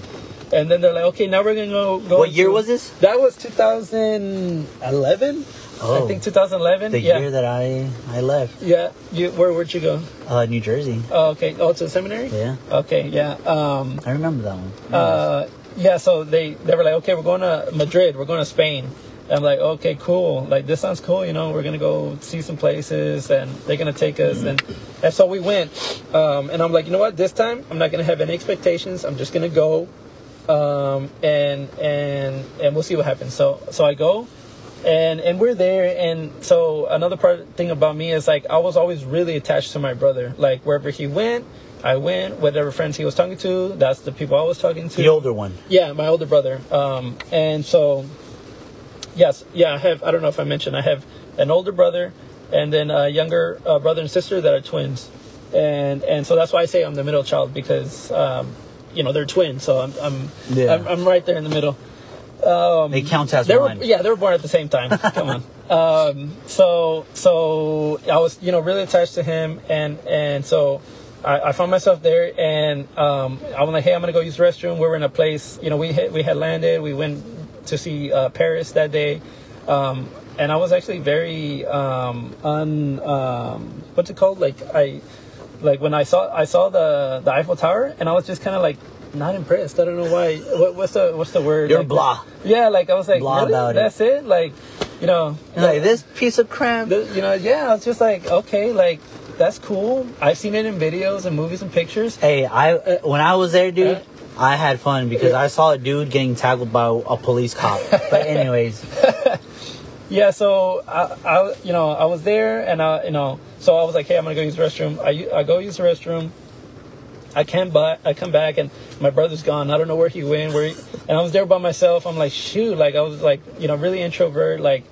And then they're like, okay, now we're gonna go. go what year was this? That was 2011. Oh, I think 2011. The yeah. year that I I left. Yeah. You where where'd you go? Uh, New Jersey. Oh, okay. Oh, to the seminary. Yeah. Okay. Yeah. Um, I remember that one. Uh, yeah. So they they were like, okay, we're going to Madrid. We're going to Spain. And I'm like, okay, cool. Like this sounds cool. You know, we're gonna go see some places, and they're gonna take us. And and so we went. Um, and I'm like, you know what? This time I'm not gonna have any expectations. I'm just gonna go. Um, and and and we'll see what happens. So so I go and and we're there and so another part thing about me is like i was always really attached to my brother like wherever he went i went whatever friends he was talking to that's the people i was talking to the older one yeah my older brother um and so yes yeah i have i don't know if i mentioned i have an older brother and then a younger uh, brother and sister that are twins and and so that's why i say i'm the middle child because um you know they're twins so i'm i'm yeah. I'm, I'm right there in the middle um, they count as they one. Were, yeah, they were born at the same time. Come on. Um, so so I was you know really attached to him, and and so I, I found myself there, and um, I was like, hey, I'm gonna go use the restroom. We were in a place, you know, we had, we had landed. We went to see uh, Paris that day, um, and I was actually very um, un um, what's it called? Like I like when I saw I saw the the Eiffel Tower, and I was just kind of like not impressed. I don't know why. What, what's the what's the word? You're like, blah. Yeah, like I was like, blah really? about That's it. it. Like, you know, like this piece of crap. You know, yeah. I was just like, okay, like that's cool. I've seen it in videos and movies and pictures. Hey, I uh, when I was there, dude. I had fun because I saw a dude getting tackled by a police cop. but anyways, yeah. So I, I, you know, I was there, and I, you know, so I was like, hey, I'm gonna go use the restroom. I, I go use the restroom. I come back, I come back, and my brother's gone. I don't know where he went. Where, he, and I was there by myself. I'm like, shoot, like I was like, you know, really introvert, like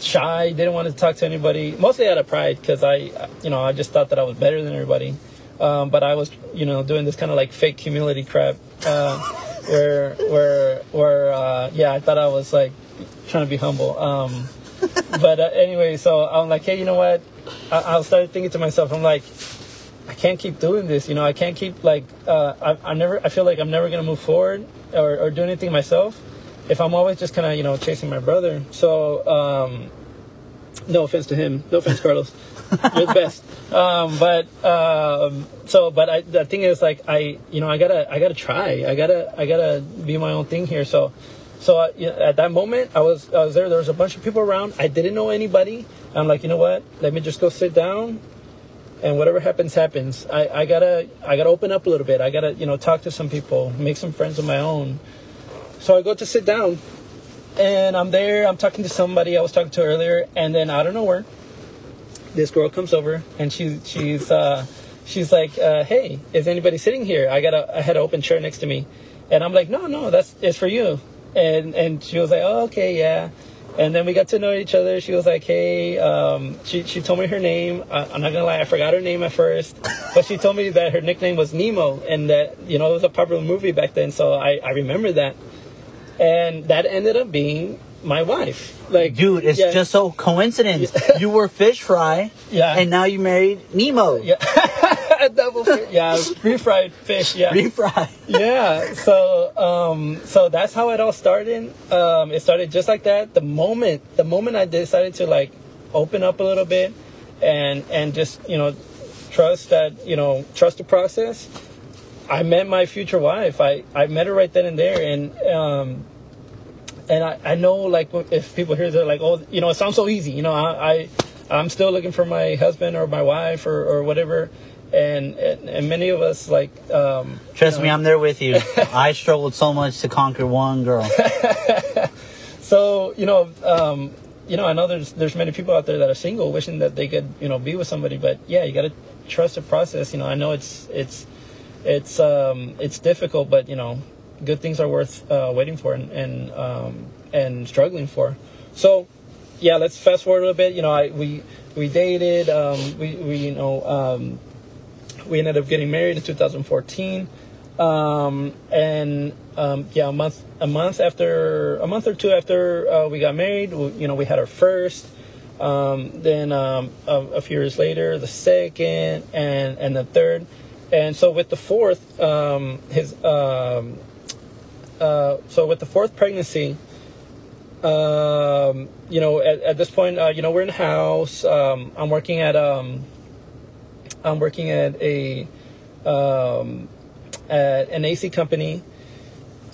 shy, didn't want to talk to anybody. Mostly out of pride, because I, you know, I just thought that I was better than everybody. Um, but I was, you know, doing this kind of like fake humility crap, uh, where, where, where, uh, yeah, I thought I was like trying to be humble. Um, but uh, anyway, so I'm like, hey, you know what? I, I started thinking to myself, I'm like, I can't keep doing this. You know, I can't keep like uh, I, I never. I feel like I'm never gonna move forward or, or do anything myself if I'm always just kind of you know chasing my brother. So um, no offense to him. No offense, Carlos. The best. Um, but um, so, but I, the thing is, like, I, you know, I gotta, I gotta try. I gotta, I gotta be my own thing here. So, so uh, at that moment, I was, I was there. There was a bunch of people around. I didn't know anybody. I'm like, you know what? Let me just go sit down and whatever happens happens I, I gotta i gotta open up a little bit i gotta you know talk to some people make some friends of my own so i go to sit down and i'm there i'm talking to somebody i was talking to earlier and then out of nowhere this girl comes over and she, she's uh, she's like uh, hey is anybody sitting here i got a i had an open chair next to me and i'm like no no that's it's for you and and she was like oh okay yeah and then we got to know each other. She was like, "Hey," um, she she told me her name. I, I'm not gonna lie, I forgot her name at first, but she told me that her nickname was Nemo, and that you know it was a popular movie back then. So I I remember that, and that ended up being my wife. Like, Dude, it's yeah, just so coincidence. you were fish fry, Yeah. and now you married Nemo. yeah, double, fi- yeah, refried fish. Yeah, Refry. yeah so um so that's how it all started um it started just like that the moment the moment i decided to like open up a little bit and and just you know trust that you know trust the process i met my future wife i i met her right then and there and um and i i know like if people hear they're like oh you know it sounds so easy you know i, I i'm still looking for my husband or my wife or or whatever and and, and many of us like um Trust me, I'm there with you. I struggled so much to conquer one girl. So you know, um, you know, I know there's there's many people out there that are single, wishing that they could you know be with somebody. But yeah, you got to trust the process. You know, I know it's it's it's um, it's difficult, but you know, good things are worth uh, waiting for and and um, and struggling for. So yeah, let's fast forward a little bit. You know, I we we dated. Um, we we you know um, we ended up getting married in 2014 um, and um, yeah a month a month after a month or two after uh, we got married we, you know we had our first um, then a, a few years later the second and and the third and so with the fourth um, his uh, so with the fourth pregnancy um, you know at, at this point uh, you know we're in house um, i'm working at um, i'm working at a um, at an AC company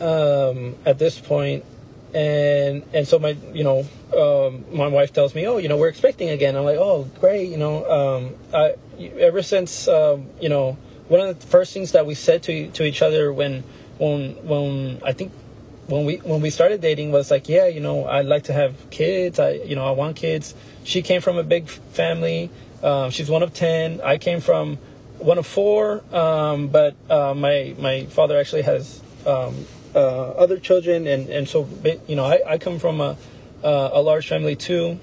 um, at this point, and and so my you know um, my wife tells me, oh, you know, we're expecting again. I'm like, oh, great, you know. Um, I ever since um, you know one of the first things that we said to to each other when when when I think when we when we started dating was like, yeah, you know, I'd like to have kids. I you know I want kids. She came from a big family. Um, she's one of ten. I came from one of four, um, but uh, my my father actually has um, uh, other children, and and so you know I, I come from a uh, a large family too,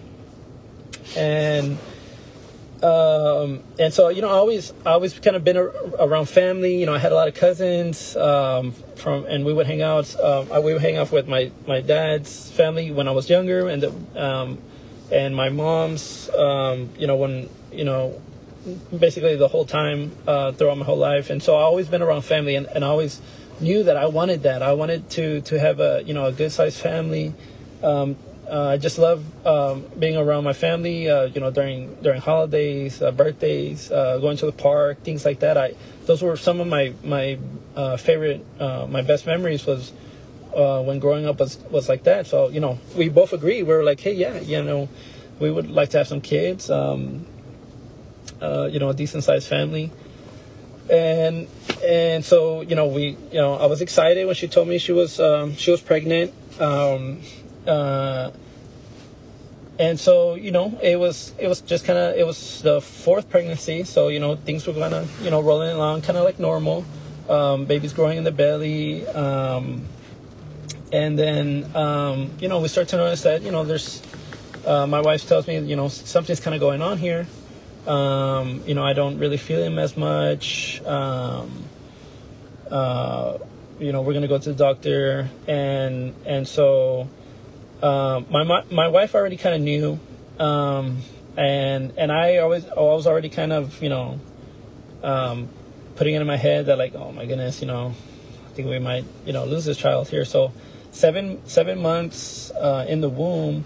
and um, and so you know I always I always kind of been ar- around family. You know I had a lot of cousins um, from, and we would hang out. Um, I we would hang out with my my dad's family when I was younger, and the, um, and my mom's. Um, you know when you know basically the whole time uh, throughout my whole life, and so I always been around family, and, and I always knew that I wanted that. I wanted to to have a you know a good sized family. Um, uh, I just love um, being around my family. Uh, you know during during holidays, uh, birthdays, uh, going to the park, things like that. I those were some of my my uh, favorite, uh, my best memories was. when growing up was, was like that, so you know, we both agreed. We were like, "Hey, yeah, you know, we would like to have some kids." Um, you know, a decent sized family. And and so you know we you know I was excited when she told me she was um, she was pregnant. Um, uh, and so you know it was it was just kind of it was the fourth pregnancy so you know things were kind of you know rolling along kind of like normal um, baby's growing in the belly um, and then um, you know we start to notice that you know there's uh, my wife tells me you know something's kind of going on here um, you know, I don't really feel him as much. Um, uh, you know, we're gonna go to the doctor, and and so um, my my my wife already kind of knew, um, and and I always I was already kind of you know, um, putting it in my head that like, oh my goodness, you know, I think we might you know lose this child here. So seven seven months uh, in the womb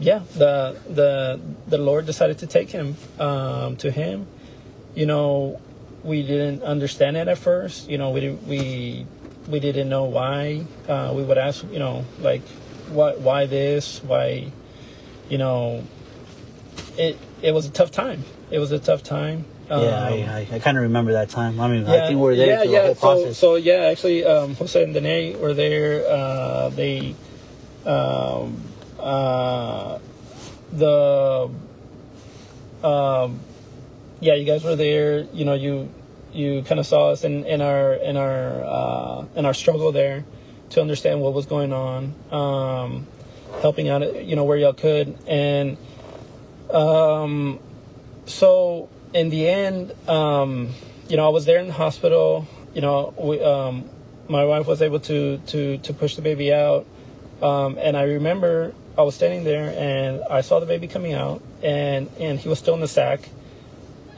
yeah, the the the Lord decided to take him um, to Him. You know, we didn't understand it at first. You know, we didn't we we didn't know why. Uh, we would ask, you know, like, why why this? Why, you know, it it was a tough time. It was a tough time. Um, yeah, I, I, I kind of remember that time. I mean, I think we were there yeah, yeah. the whole So, so yeah, actually, um, Jose and Danae were there. Uh, they, um, uh, the, um, yeah, you guys were there. You know, you you kind of saw us in, in our in our uh, in our struggle there to understand what was going on, um, helping out, you know, where y'all could, and um, so in the end, um, you know, I was there in the hospital. You know, we, um, my wife was able to to to push the baby out, Um, and I remember I was standing there and I saw the baby coming out, and and he was still in the sack,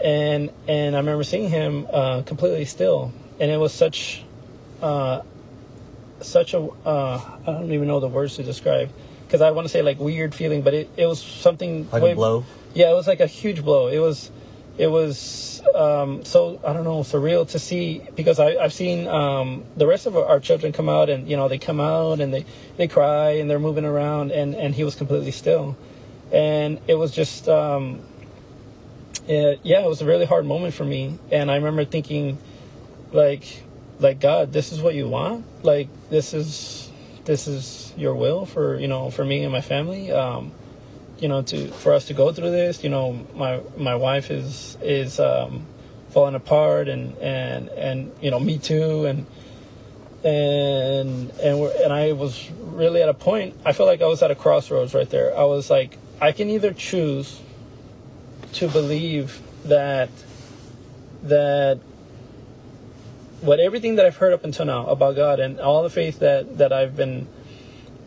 and and I remember seeing him uh, completely still, and it was such, uh, such a uh, I don't even know the words to describe, because I want to say like weird feeling, but it, it was something Like way- a blow. yeah, it was like a huge blow. It was, it was um, so I don't know surreal to see because I I've seen um, the rest of our children come out and you know they come out and they they cry and they're moving around and and he was completely still, and it was just um, it, yeah it was a really hard moment for me and I remember thinking like like God this is what you want? Like this is this is your will for you know for me and my family. Um, you know to for us to go through this. You know my my wife is is um falling apart and and and you know me too. And and and we're, and I was really at a point I feel like I was at a crossroads right there. I was like I can either choose to believe that that what everything that I've heard up until now about God and all the faith that that I've been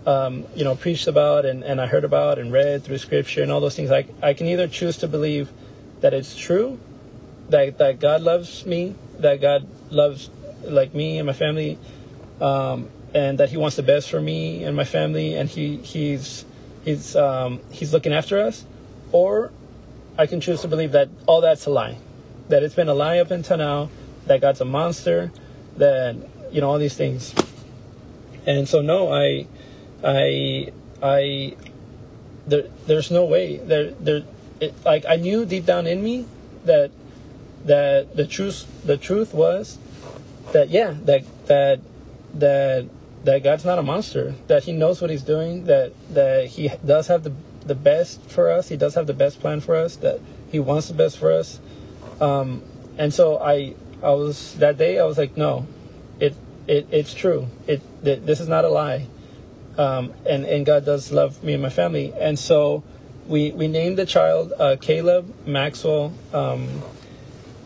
um, you know, preached about and, and I heard about and read through scripture and all those things, I, I can either choose to believe that it's true, that, that God loves me, that God loves like me and my family, um, and that he wants the best for me and my family and he, he's, he's, um, he's looking after us, or I can choose to believe that all that's a lie, that it's been a lie up until now, that God's a monster, that, you know, all these things. And so, no, I, I I there there's no way. There there it, like I knew deep down in me that that the truth the truth was that yeah that that that that God's not a monster that he knows what he's doing that that he does have the the best for us. He does have the best plan for us that he wants the best for us. Um and so I I was that day I was like no it it it's true it th- this is not a lie um, and and God does love me and my family. And so we we named the child uh, Caleb Maxwell um,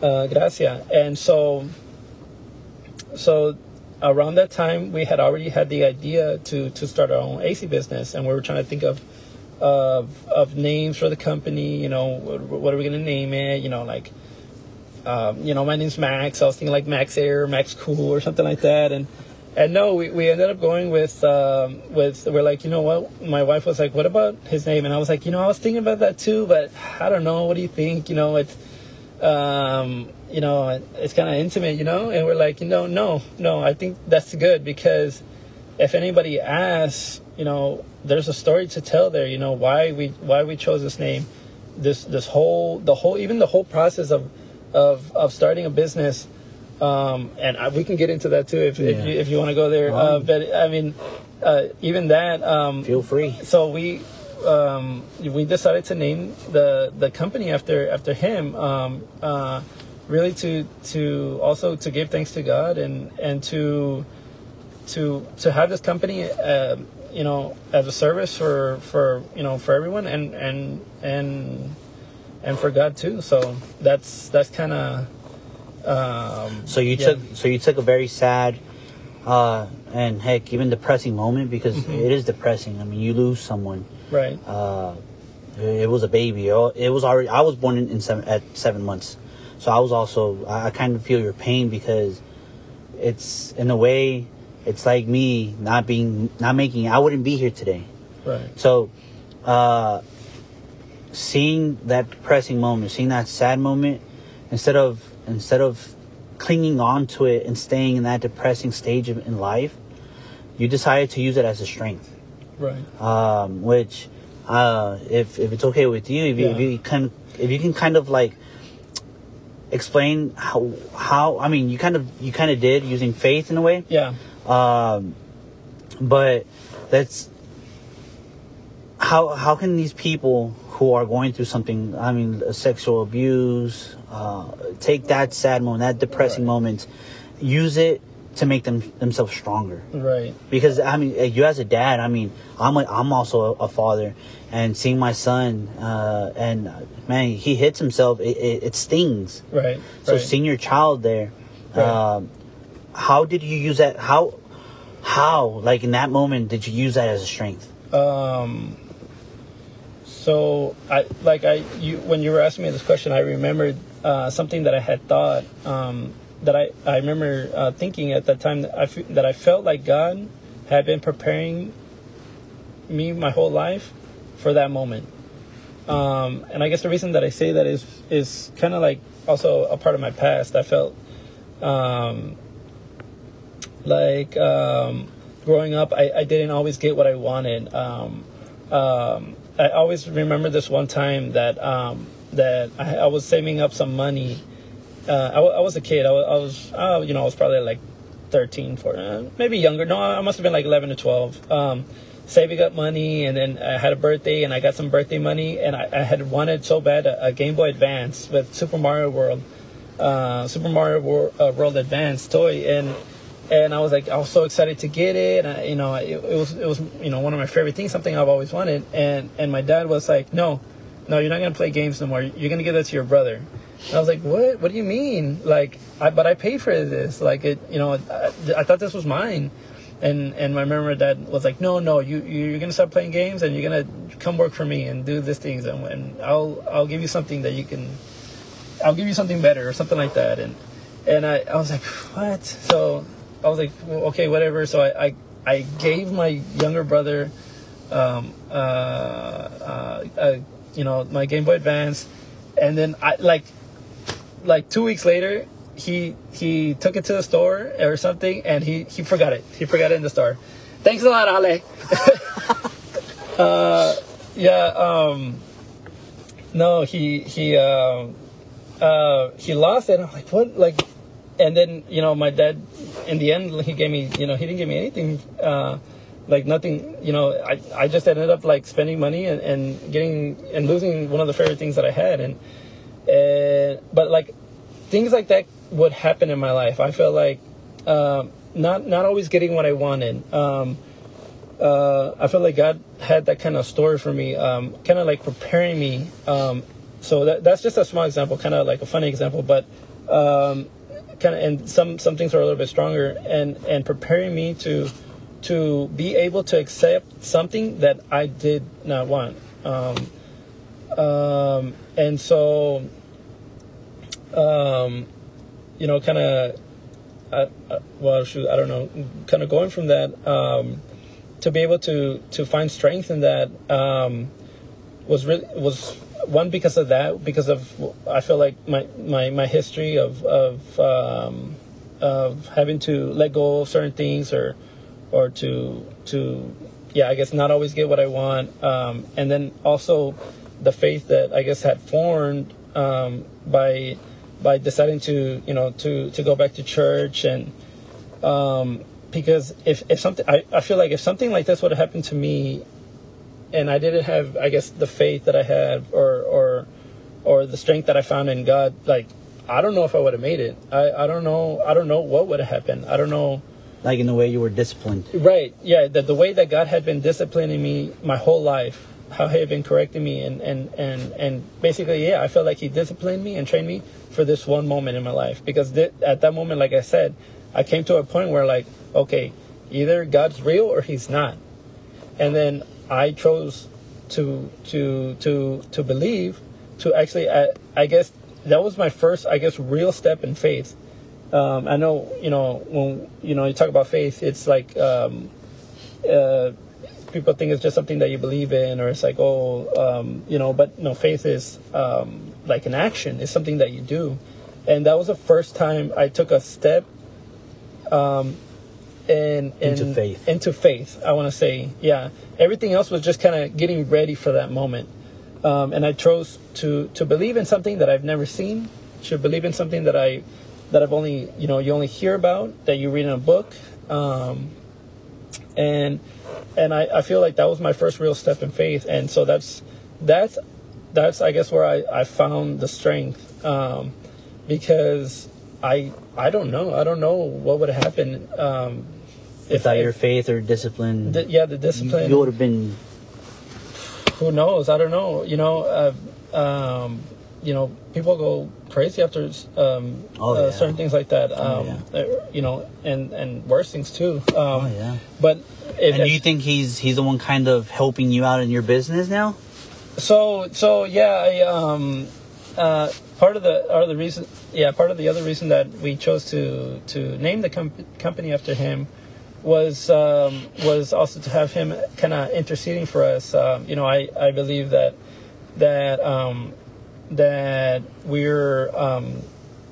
uh, Gracia. And so so around that time we had already had the idea to to start our own AC business, and we were trying to think of of of names for the company. You know, what, what are we gonna name it? You know, like. Um, you know, my name's Max. I was thinking like Max Air, Max Cool, or something like that, and and no, we, we ended up going with um, with we're like, you know what? My wife was like, what about his name? And I was like, you know, I was thinking about that too, but I don't know. What do you think? You know, it's um, you know, it's kind of intimate, you know. And we're like, you know, no, no, I think that's good because if anybody asks, you know, there's a story to tell there. You know, why we why we chose this name, this this whole the whole even the whole process of of of starting a business. Um, and I, we can get into that too if if you, if you want to go there. Uh, but I mean, uh, even that. Um, Feel free. so we um, we decided to name the the company after after him. Um, uh, really to to also to give thanks to God and and to to to have this company. Uh, you know, as a service for for you know for everyone and and and and for God too. So that's that's kind of um, So you yeah. took so you took a very sad uh and heck even depressing moment because Mm-hmm. it is depressing. I mean you lose someone. right. Uh it was a baby. It was already I was born in, in seven at seven months. So I was also I, I kind of feel your pain because it's in a way it's like me not being not making I wouldn't be here today. Right. So, uh, seeing that depressing moment, seeing that sad moment, instead of instead of clinging on to it and staying in that depressing stage of, in life, you decided to use it as a strength. Right. Um, which, uh, if if it's okay with you, if you, if you can if you can kind of like explain how how I mean you kind of you kind of did using faith in a way. Yeah. Um, but that's how how can these people who are going through something, I mean, uh, sexual abuse, uh, take that sad moment, that depressing Right. moment, use it to make them themselves stronger? Right. Because I mean, uh, you as a dad, I mean, I'm a, I'm also a, a father, and seeing my son, uh, and uh, man, he hits himself, it, it, it stings. Right. So right. seeing your child there, Right. um, how did you use that? How How, like in that moment, did you use that as a strength? Um, so I like I you when you were asking me this question, I remembered uh, something that I had thought um, that I I remember uh, thinking at that time that I that I felt like God had been preparing me my whole life for that moment. Um, and I guess the reason that I say that is is kind of like also a part of my past. I felt um, like um, growing up, I, I didn't always get what I wanted. Um, um, I always remember this one time that um, that I, I was saving up some money. Uh, I, I was a kid. I was, uh, you know, I was probably like 13, 14, uh, maybe younger. No, I must have been like 11 to 12. Um, saving up money, and then I had a birthday, and I got some birthday money, and I, I had wanted so bad a, a Game Boy Advance with Super Mario World, uh, Super Mario World, uh, World Advance toy, and and I was like, I was so excited to get it. I, you know, it, it was it was you know one of my favorite things, something I've always wanted. And and my dad was like, no, no, you're not gonna play games no more. You're gonna give that to your brother. And I was like, what? What do you mean? Like, I but I paid for this. Like it, you know, I, I thought this was mine. And and my remember dad was like, no, no, you you're gonna stop playing games and you're gonna come work for me and do these things and, and I'll I'll give you something that you can I'll give you something better or something like that. And and I, I was like, what? So I was like, well, okay, whatever. So I, I, I gave my younger brother, um, uh, uh, uh, you know, my Game Boy Advance, and then I like, like two weeks later, he he took it to the store or something, and he he forgot it. He forgot it in the store. Thanks a lot, Ale. uh, yeah. Um, no, he he. Um, uh, he lost it. I'm like, what? Like, and then you know, my dad, in the end, he gave me, you know, he didn't give me anything, uh, like nothing. You know, I I just ended up like spending money and, and getting and losing one of the favorite things that I had, and but like things like that would happen in my life. I felt like um, not not always getting what I wanted. Um, uh, I feel like God had that kind of story for me, um, kind of like preparing me. Um, so that, that's just a small example, kind of like a funny example, but um, kind of and some some things are a little bit stronger, and and preparing me to to be able to accept something that I did not want. Um, um, and so, um, you know, kind of, uh, uh, well, shoot, I don't know, kind of going from that um, to be able to to find strength in that um, was really was one because of that because of I feel like my my, my history of of um, of having to let go of certain things or or to to yeah I guess not always get what I want. Um, and then also the faith that I guess had formed um, by by deciding to you know to to go back to church and um, because if, if something I, I feel like if something like this would have happened to me and I didn't have I guess the faith that I had or or or the strength that I found in God. Like I don't know if I would have made it. I, I don't know I don't know what would have happened. I don't know. Like in the way you were disciplined. right. Yeah the, the way that God had been disciplining me my whole life how he had been correcting me and and and and basically yeah I felt like he disciplined me and trained me for this one moment in my life. Because th- at that moment like I said I came to a point where like okay either God's real or he's not. And then I chose to to to to believe to actually I, I guess that was my first I guess real step in faith. Um, I know you know when you know you talk about faith it's like um, uh, people think it's just something that you believe in or it's like oh um, you know but no faith is um, like an action. It's something that you do. And that was the first time I took a step in, in Into faith. into faith I want to say yeah. Everything else was just kind of getting ready for that moment. Um, and I chose to to believe in something that I've never seen to believe in something that I that I've only you know you only hear about that you read in a book. Um, and and I, I feel like that was my first real step in faith. And so that's that's that's I guess where I, I found the strength. Um, because I I don't know I don't know what would have happened um, if Without I your faith or discipline, the, yeah the discipline you would have been who knows? I don't know. You know, uh, um, you know, people go crazy after um, Oh, uh, yeah. certain things like that. Oh, Um, uh, you know, and and worse things too. Um, Oh, yeah. But if, And do you think he's he's the one kind of helping you out in your business now? So so yeah, I, um, uh, part of the or the reason yeah part of the other reason that we chose to to name the com- company after him was um, was also to have him kind of interceding for us. Um, you know, I I believe that that um, that we're um,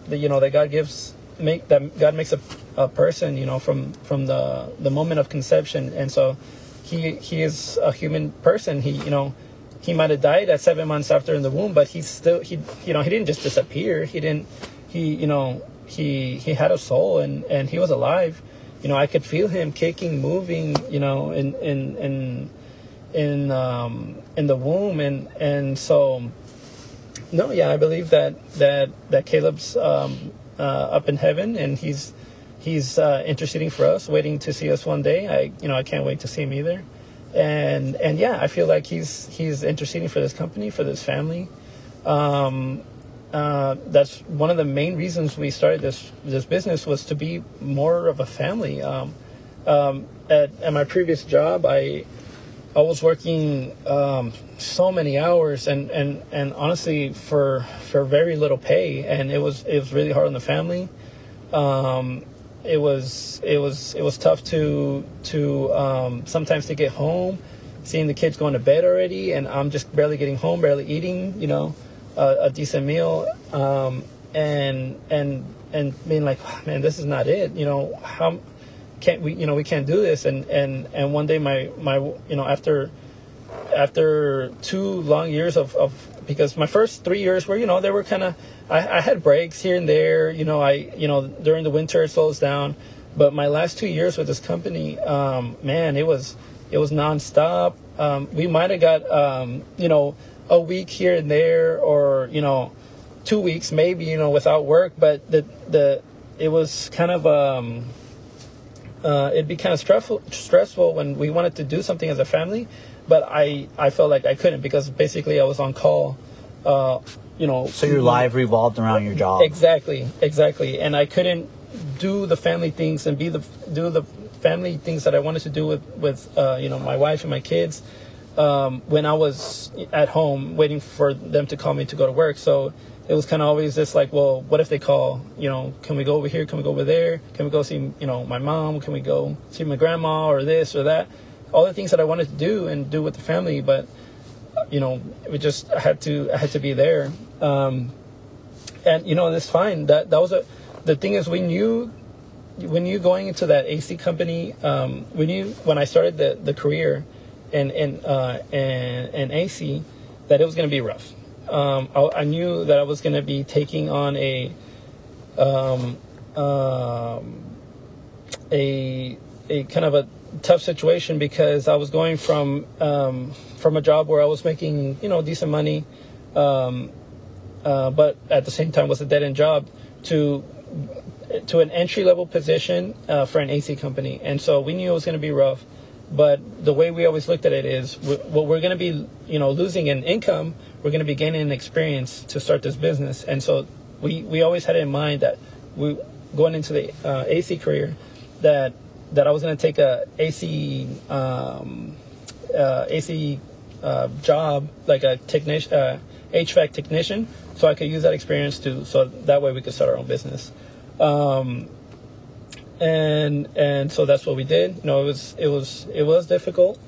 that you know that God gives make that God makes a, a person you know from from the the moment of conception, and so he he is a human person. He you know he might have died at seven months after in the womb, but he still he you know he didn't just disappear. He didn't he you know he he had a soul and and he was alive. You know I could feel him kicking, moving. You know in in in in um, in the womb, and and so no, yeah, I believe that that that Caleb's um, uh, up in heaven, and he's he's uh, interceding for us, waiting to see us one day. I you know I can't wait to see him either, and and yeah, I feel like he's he's interceding for this company, for this family. Um, uh, that's one of the main reasons we started this this business was to be more of a family. Um, um, at at my previous job, I I was working um, so many hours and, and, and honestly for for very little pay and it was it was really hard on the family. Um, it was it was it was tough to to um, sometimes to get home, seeing the kids going to bed already and I'm just barely getting home, barely eating, you know, a, a decent meal, um, and and and being like, man, this is not it. You know how can't we you know we can't do this and and and one day my my you know after after two long years of, of because my first three years were you know they were kind of I, I had breaks here and there you know I you know during the winter it slows down. But my last two years with this company um, man it was it was nonstop. Um, we might have got um, you know a week here and there or you know two weeks maybe you know without work. But the the it was kind of um uh, it'd be kind of stressful stressful when we wanted to do something as a family but i i felt like i couldn't because basically i was on call uh you know. So your life revolved around your job. exactly exactly. And i couldn't do the family things and be the do the family things that i wanted to do with with uh, you know my wife and my kids um, when i was at home waiting for them to call me to go to work. So it was kind of always just like well what if they call? You know can we go over here? Can we go over there? Can we go see you know my mom? Can we go see my grandma or this or that all the things that i wanted to do and do with the family but you know we just i had to i had to be there. Um, and you know that's fine. That that was a the thing is we knew when you going into that AC company um, we knew when I started the, the career and in, uh, in in AC that it was going to be rough. Um, I, I knew that I was going to be taking on a um, um, a a kind of a tough situation because I was going from um, from a job where I was making you know decent money, um, uh, but at the same time was a dead end job to to an entry level position uh, for an AC company, and so we knew it was going to be rough. But the way we always looked at it is, we- what we're going to be, you know, losing in income, we're going to be gaining in experience to start this business, and so we we always had in mind that we going into the uh, AC career that that I was going to take a AC um, uh, AC uh, job like a technician, uh, HVAC technician, so I could use that experience to so that way we could start our own business. Um, and and so that's what we did. You know, it was it was it was difficult.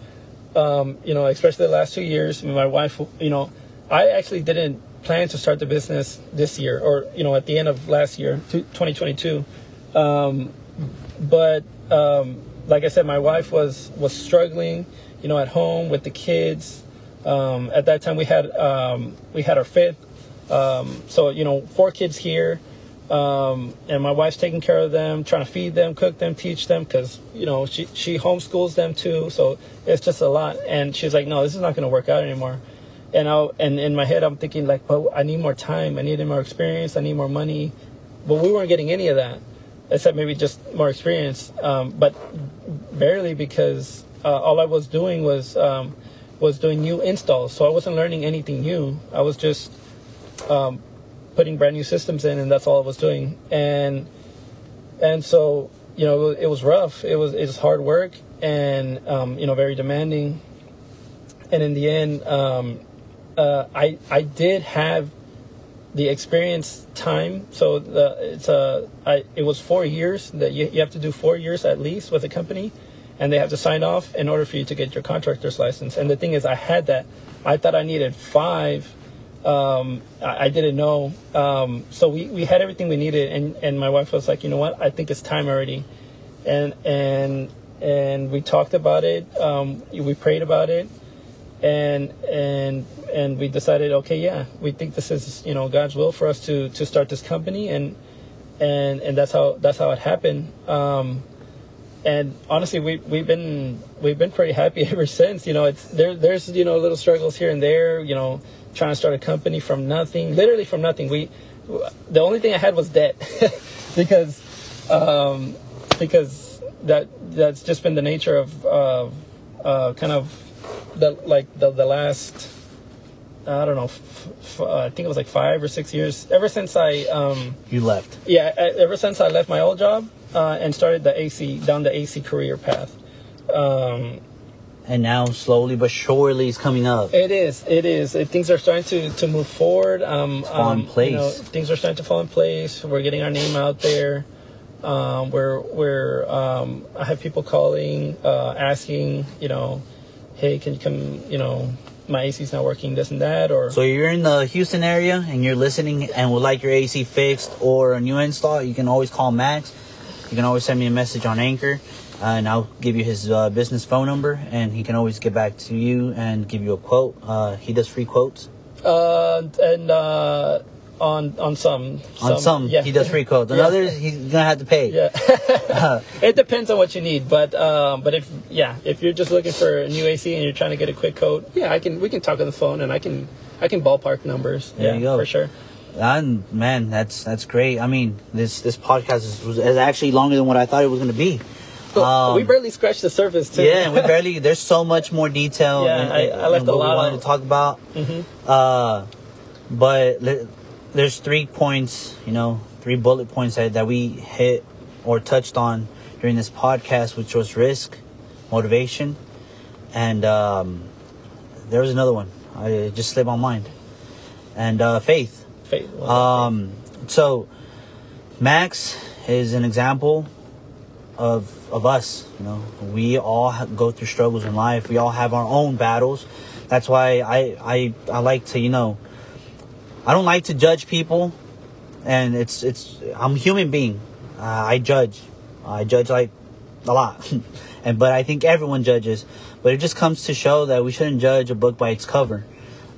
Um, you know, especially the last two years. My wife, you know, I actually didn't plan to start the business this year or you know at the end of last year, 2022. Um, but um, like I said, my wife was was struggling, you know, at home with the kids. Um, at that time, we had um, we had our fifth, um, so you know, four kids here, um, and my wife's taking care of them, trying to feed them, cook them, teach them, because you know she she homeschools them too. So it's just a lot. And she's like, no, this is not going to work out anymore. And I and in my head, I'm thinking like, but I need more time, I need more experience, I need more money, but we weren't getting any of that except maybe just more experience, um, but barely because uh, all I was doing was um, was doing new installs. So I wasn't learning anything new. I was just um, putting brand new systems in, and that's all I was doing. And and so you know it was rough. It was it was hard work, and um, you know very demanding. And in the end, um, uh, I I did have the experience time. So the, it's a I, it was four years that you, you have to do four years at least with a company, and they have to sign off in order for you to get your contractor's license. And the thing is, I had that. I thought I needed five. Um, I, I didn't know. Um, so we, we had everything we needed, and, and my wife was like, you know what? I think it's time already, and and and we talked about it. Um, we prayed about it, and and and we decided, okay, yeah, we think this is you know God's will for us to to start this company, and and and that's how that's how it happened. Um, and honestly, we we've been we've been pretty happy ever since. You know, it's there. There's you know little struggles here and there. You know, trying to start a company from nothing, literally from nothing. We the only thing I had was debt because um, because that that's just been the nature of uh, uh, kind of the like the the last I don't know f- f- uh, I think it was like five or six years ever since I um, You left. yeah e- ever since I left my old job uh, and started the AC down the AC career path. Um, And now slowly but surely it's coming up. It is. It is. It, things are starting to, to move forward. Um, Fall in um, place. You know, things are starting to fall in place. We're getting our name out there. Um, we're we're. Um, I have people calling, uh, asking. You know, hey, can you come? You know, my AC's not working. This and that. Or So you're in the Houston area and you're listening and would like your AC fixed or a new install, you can always call Max. You can always send me a message on Anchor, uh, and I'll give you his uh, business phone number, and he can always get back to you and give you a quote. Uh, he does free quotes uh, and uh, on on some on some. yeah. He does free quotes. On Yeah. others, he's gonna have to pay. Yeah. it depends on what you need, but um, but if yeah, if you're just looking for a new AC and you're trying to get a quick quote, yeah, I can we can talk on the phone and I can I can ballpark numbers. There yeah, you go. for sure. And man, that's that's great. I mean, this this podcast is, is actually longer than what I thought it was gonna be. Um, we barely scratched the surface too. Yeah, we barely. There's so much more detail. Yeah, in- I- I left a lot we wanted out. to talk about. Mhm. Uh, but there's three points, you know, three bullet points that, that we hit or touched on during this podcast, which was risk, motivation, and um, there was another one. I it just slipped my mind, and uh, faith. Faith. Um, so Max is an example of of us. You know, we all ha- go through struggles in life. We all have our own battles. That's why I I I like to you know. I don't like to judge people, and it's it's I'm a human being. Uh, I judge. I judge like a lot, and but I think everyone judges. But it just comes to show that we shouldn't judge a book by its cover,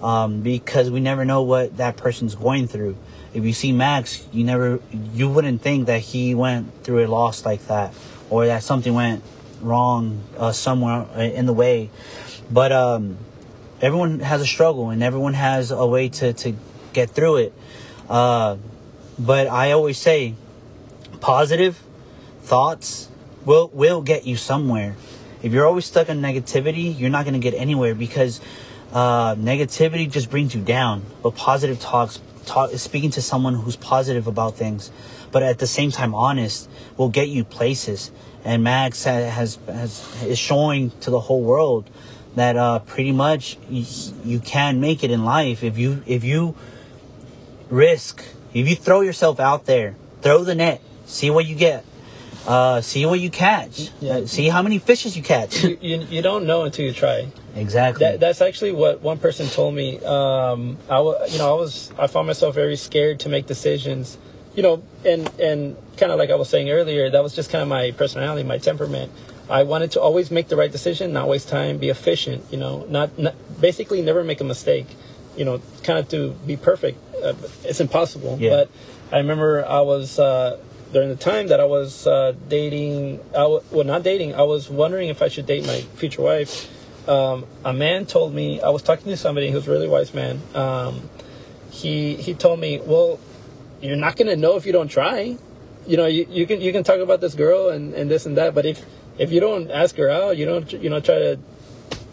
um, because we never know what that person's going through. If you see Max, you never you wouldn't think that he went through a loss like that, or that something went wrong uh, somewhere in the way. But um, everyone has a struggle, and everyone has a way to to get through it. Uh, but I always say, positive thoughts will will get you somewhere. If you're always stuck in negativity, you're not going to get anywhere because uh, negativity just brings you down. But positive talks, talk, speaking to someone who's positive about things, but at the same time honest, will get you places. And Max ha- has has is showing to the whole world that uh, pretty much you, you can make it in life if you if you risk if you throw yourself out there, throw the net, see what you get. Uh, see what you catch. Yeah. Uh, see how many fishes you catch. you, you, you don't know until you try. exactly. That, that's actually what one person told me. Um, I you know, I was, I found myself very scared to make decisions. You know, and and kind of like I was saying earlier, that was just kind of my personality, my temperament. I wanted to always make the right decision, not waste time, be efficient. You know, not, not basically never make a mistake. You know, kind of to be perfect. Uh, it's impossible. Yeah. But I remember I was uh, during the time that I was uh, dating. I w- well, not dating. I was wondering if I should date my future wife. Um, a man told me I was talking to somebody who's a really wise man. Um, he he told me, well, you're not gonna know if you don't try. You know, you, you can you can talk about this girl and, and this and that, but if if you don't ask her out, you don't you know try to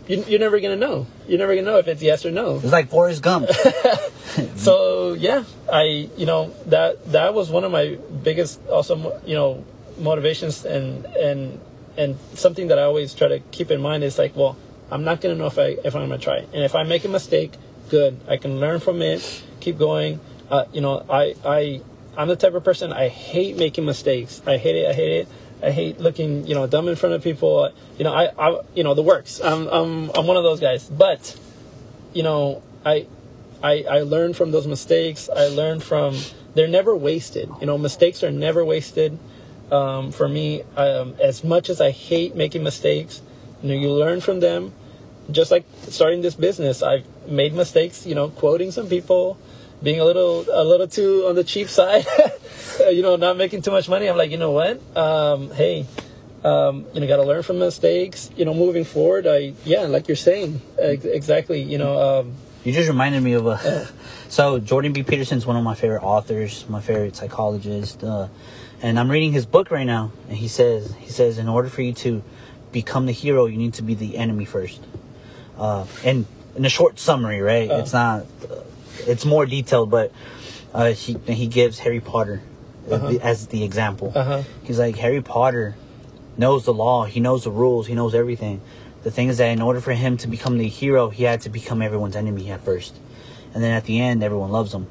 you, you're never gonna know. You're never gonna know if it's yes or no. It's like Forrest Gump. so yeah, I you know that that was one of my biggest also you know motivations and and and something that I always try to keep in mind is like, well, I'm not gonna know if I if I'm gonna try, and if I make a mistake, good. I can learn from it, keep going. Uh, you know, I I I'm the type of person I hate making mistakes. I hate it. I hate it. I hate looking, you know, dumb in front of people. You know, I, I you know, the works. I'm, I'm, I'm one of those guys. But, you know, I, I, I learn from those mistakes. I learn from. They're never wasted. You know, mistakes are never wasted. Um, for me, um, as much as I hate making mistakes, you know, you learn from them. Just like starting this business, I've made mistakes. You know, quoting some people, being a little a little too on the cheap side. you know, not making too much money. I'm like, you know what? Um, hey, um, you know, got to learn from mistakes. You know, moving forward, I yeah, like you're saying, ex- exactly. You know, um, You just reminded me of a. so Jordan B. Peterson's one of my favorite authors, my favorite psychologist, uh, and I'm reading his book right now. And he says, he says, in order for you to become the hero, you need to be the enemy first. Uh, and in a short summary, right? Uh. It's not. It's more detailed, but uh, he he gives Harry Potter uh, Uh-huh. as the example. Uh-huh. He's like Harry Potter knows the law, he knows the rules, he knows everything. The thing is that in order for him to become the hero, he had to become everyone's enemy at first, and then at the end, everyone loves him.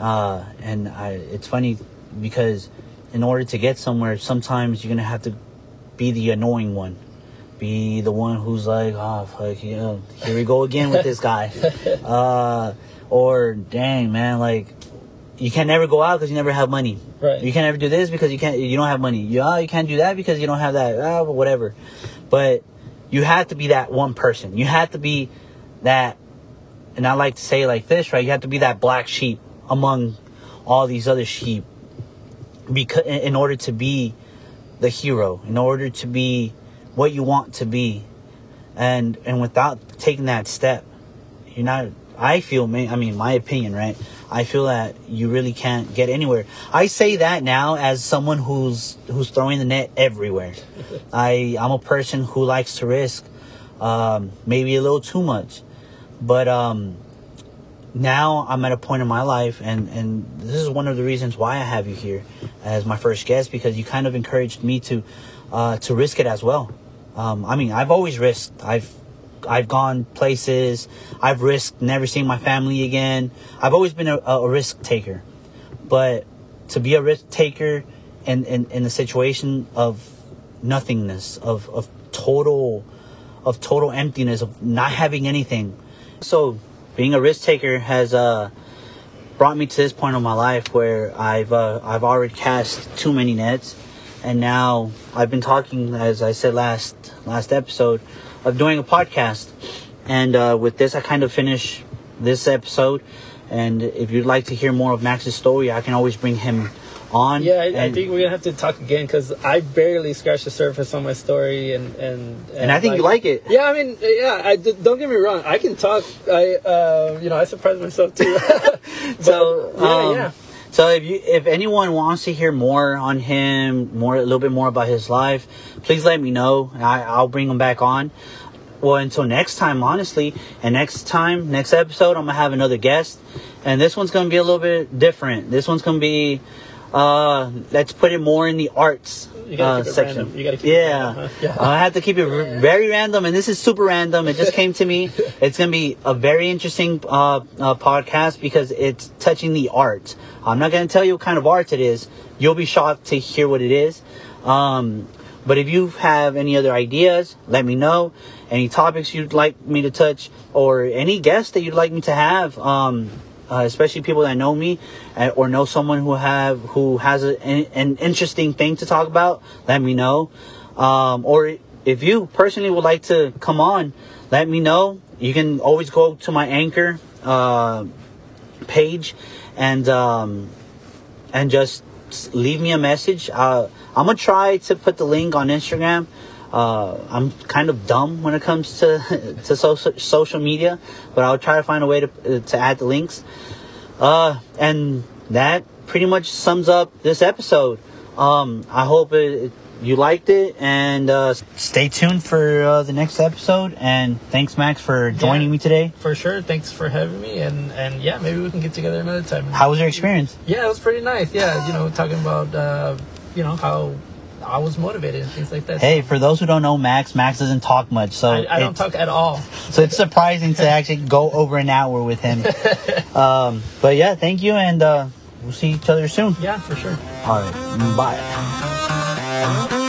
Uh, and I, it's funny because in order to get somewhere, sometimes you're gonna have to be the annoying one, be the one who's like, oh fuck, yeah, here we go again with this guy, uh, or dang man, like you can never go out because you never have money. Right. You can't ever do this because you can't. You don't have money. You, ah, you can't do that because you don't have that. Ah, whatever. But you have to be that one person. You have to be that. And I like to say like this, right? You have to be that black sheep among all these other sheep, because in in order to be the hero, in order to be what you want to be, and and without taking that step, you're not. I feel, I mean, my opinion, right? I feel that you really can't get anywhere. I say that now as someone who's who's throwing the net everywhere. I I'm a person who likes to risk, um, maybe a little too much, but um, now I'm at a point in my life, and and this is one of the reasons why I have you here as my first guest because you kind of encouraged me to uh, to risk it as well. Um, I mean, I've always risked. I've I've gone places. I've risked never seeing my family again. I've always been a, a risk taker, but to be a risk taker in, in, in a situation of nothingness, of, of total of total emptiness, of not having anything. So being a risk taker has uh, brought me to this point of my life where I've uh, I've already cast too many nets, and now I've been talking, as I said last last episode, of doing a podcast. And uh, with this, I kind of finish this episode. And if you'd like to hear more of Max's story, I can always bring him on. yeah, I, I think we're gonna have to talk again because I barely scratched the surface on my story, and and and I think you like it. Yeah, I mean, yeah. I don't get me wrong. I can talk. I, uh, you know, I surprise myself too. But, so yeah, um, yeah. So if you if anyone wants to hear more on him, more a little bit more about his life, please let me know. I, I'll bring him back on. Well, until next time, honestly, and next time, next episode, I'm gonna have another guest, and this one's gonna be a little bit different. This one's gonna be, uh, let's put it more in the arts You gotta uh, keep it section. random. You gotta keep it yeah, random, huh? Yeah. I have to keep it r- very random, and this is super random. It just came to me. It's gonna be a very interesting uh, uh, podcast because it's touching the art. I'm not gonna tell you what kind of art it is. You'll be shocked to hear what it is. Um, but if you have any other ideas, let me know. Any topics you'd like me to touch, or any guests that you'd like me to have, um, uh, especially people that know me or know someone who have who has a, an, an interesting thing to talk about, let me know. Um, or if you personally would like to come on, let me know. You can always go to my anchor uh, page and um, and just leave me a message. Uh, I'm gonna try to put the link on Instagram. Uh, I'm kind of dumb when it comes to to social social media, but I'll try to find a way to to add the links. Uh, and that pretty much sums up this episode. Um, I hope it, you liked it, and uh, stay tuned for uh, the next episode. And thanks, Max, for joining Yeah. me today. For sure. Thanks for having me, and and yeah, maybe we can get together another time. How was your experience? Yeah, it was pretty nice. Yeah, you know, talking about uh, you know how I was motivated and things like that. Hey, for those who don't know Max, Max doesn't talk much, so I, I don't talk at all. so it's surprising to actually go over an hour with him. Um, but yeah, thank you, and uh, we'll see each other soon. Yeah, for sure. All right, bye.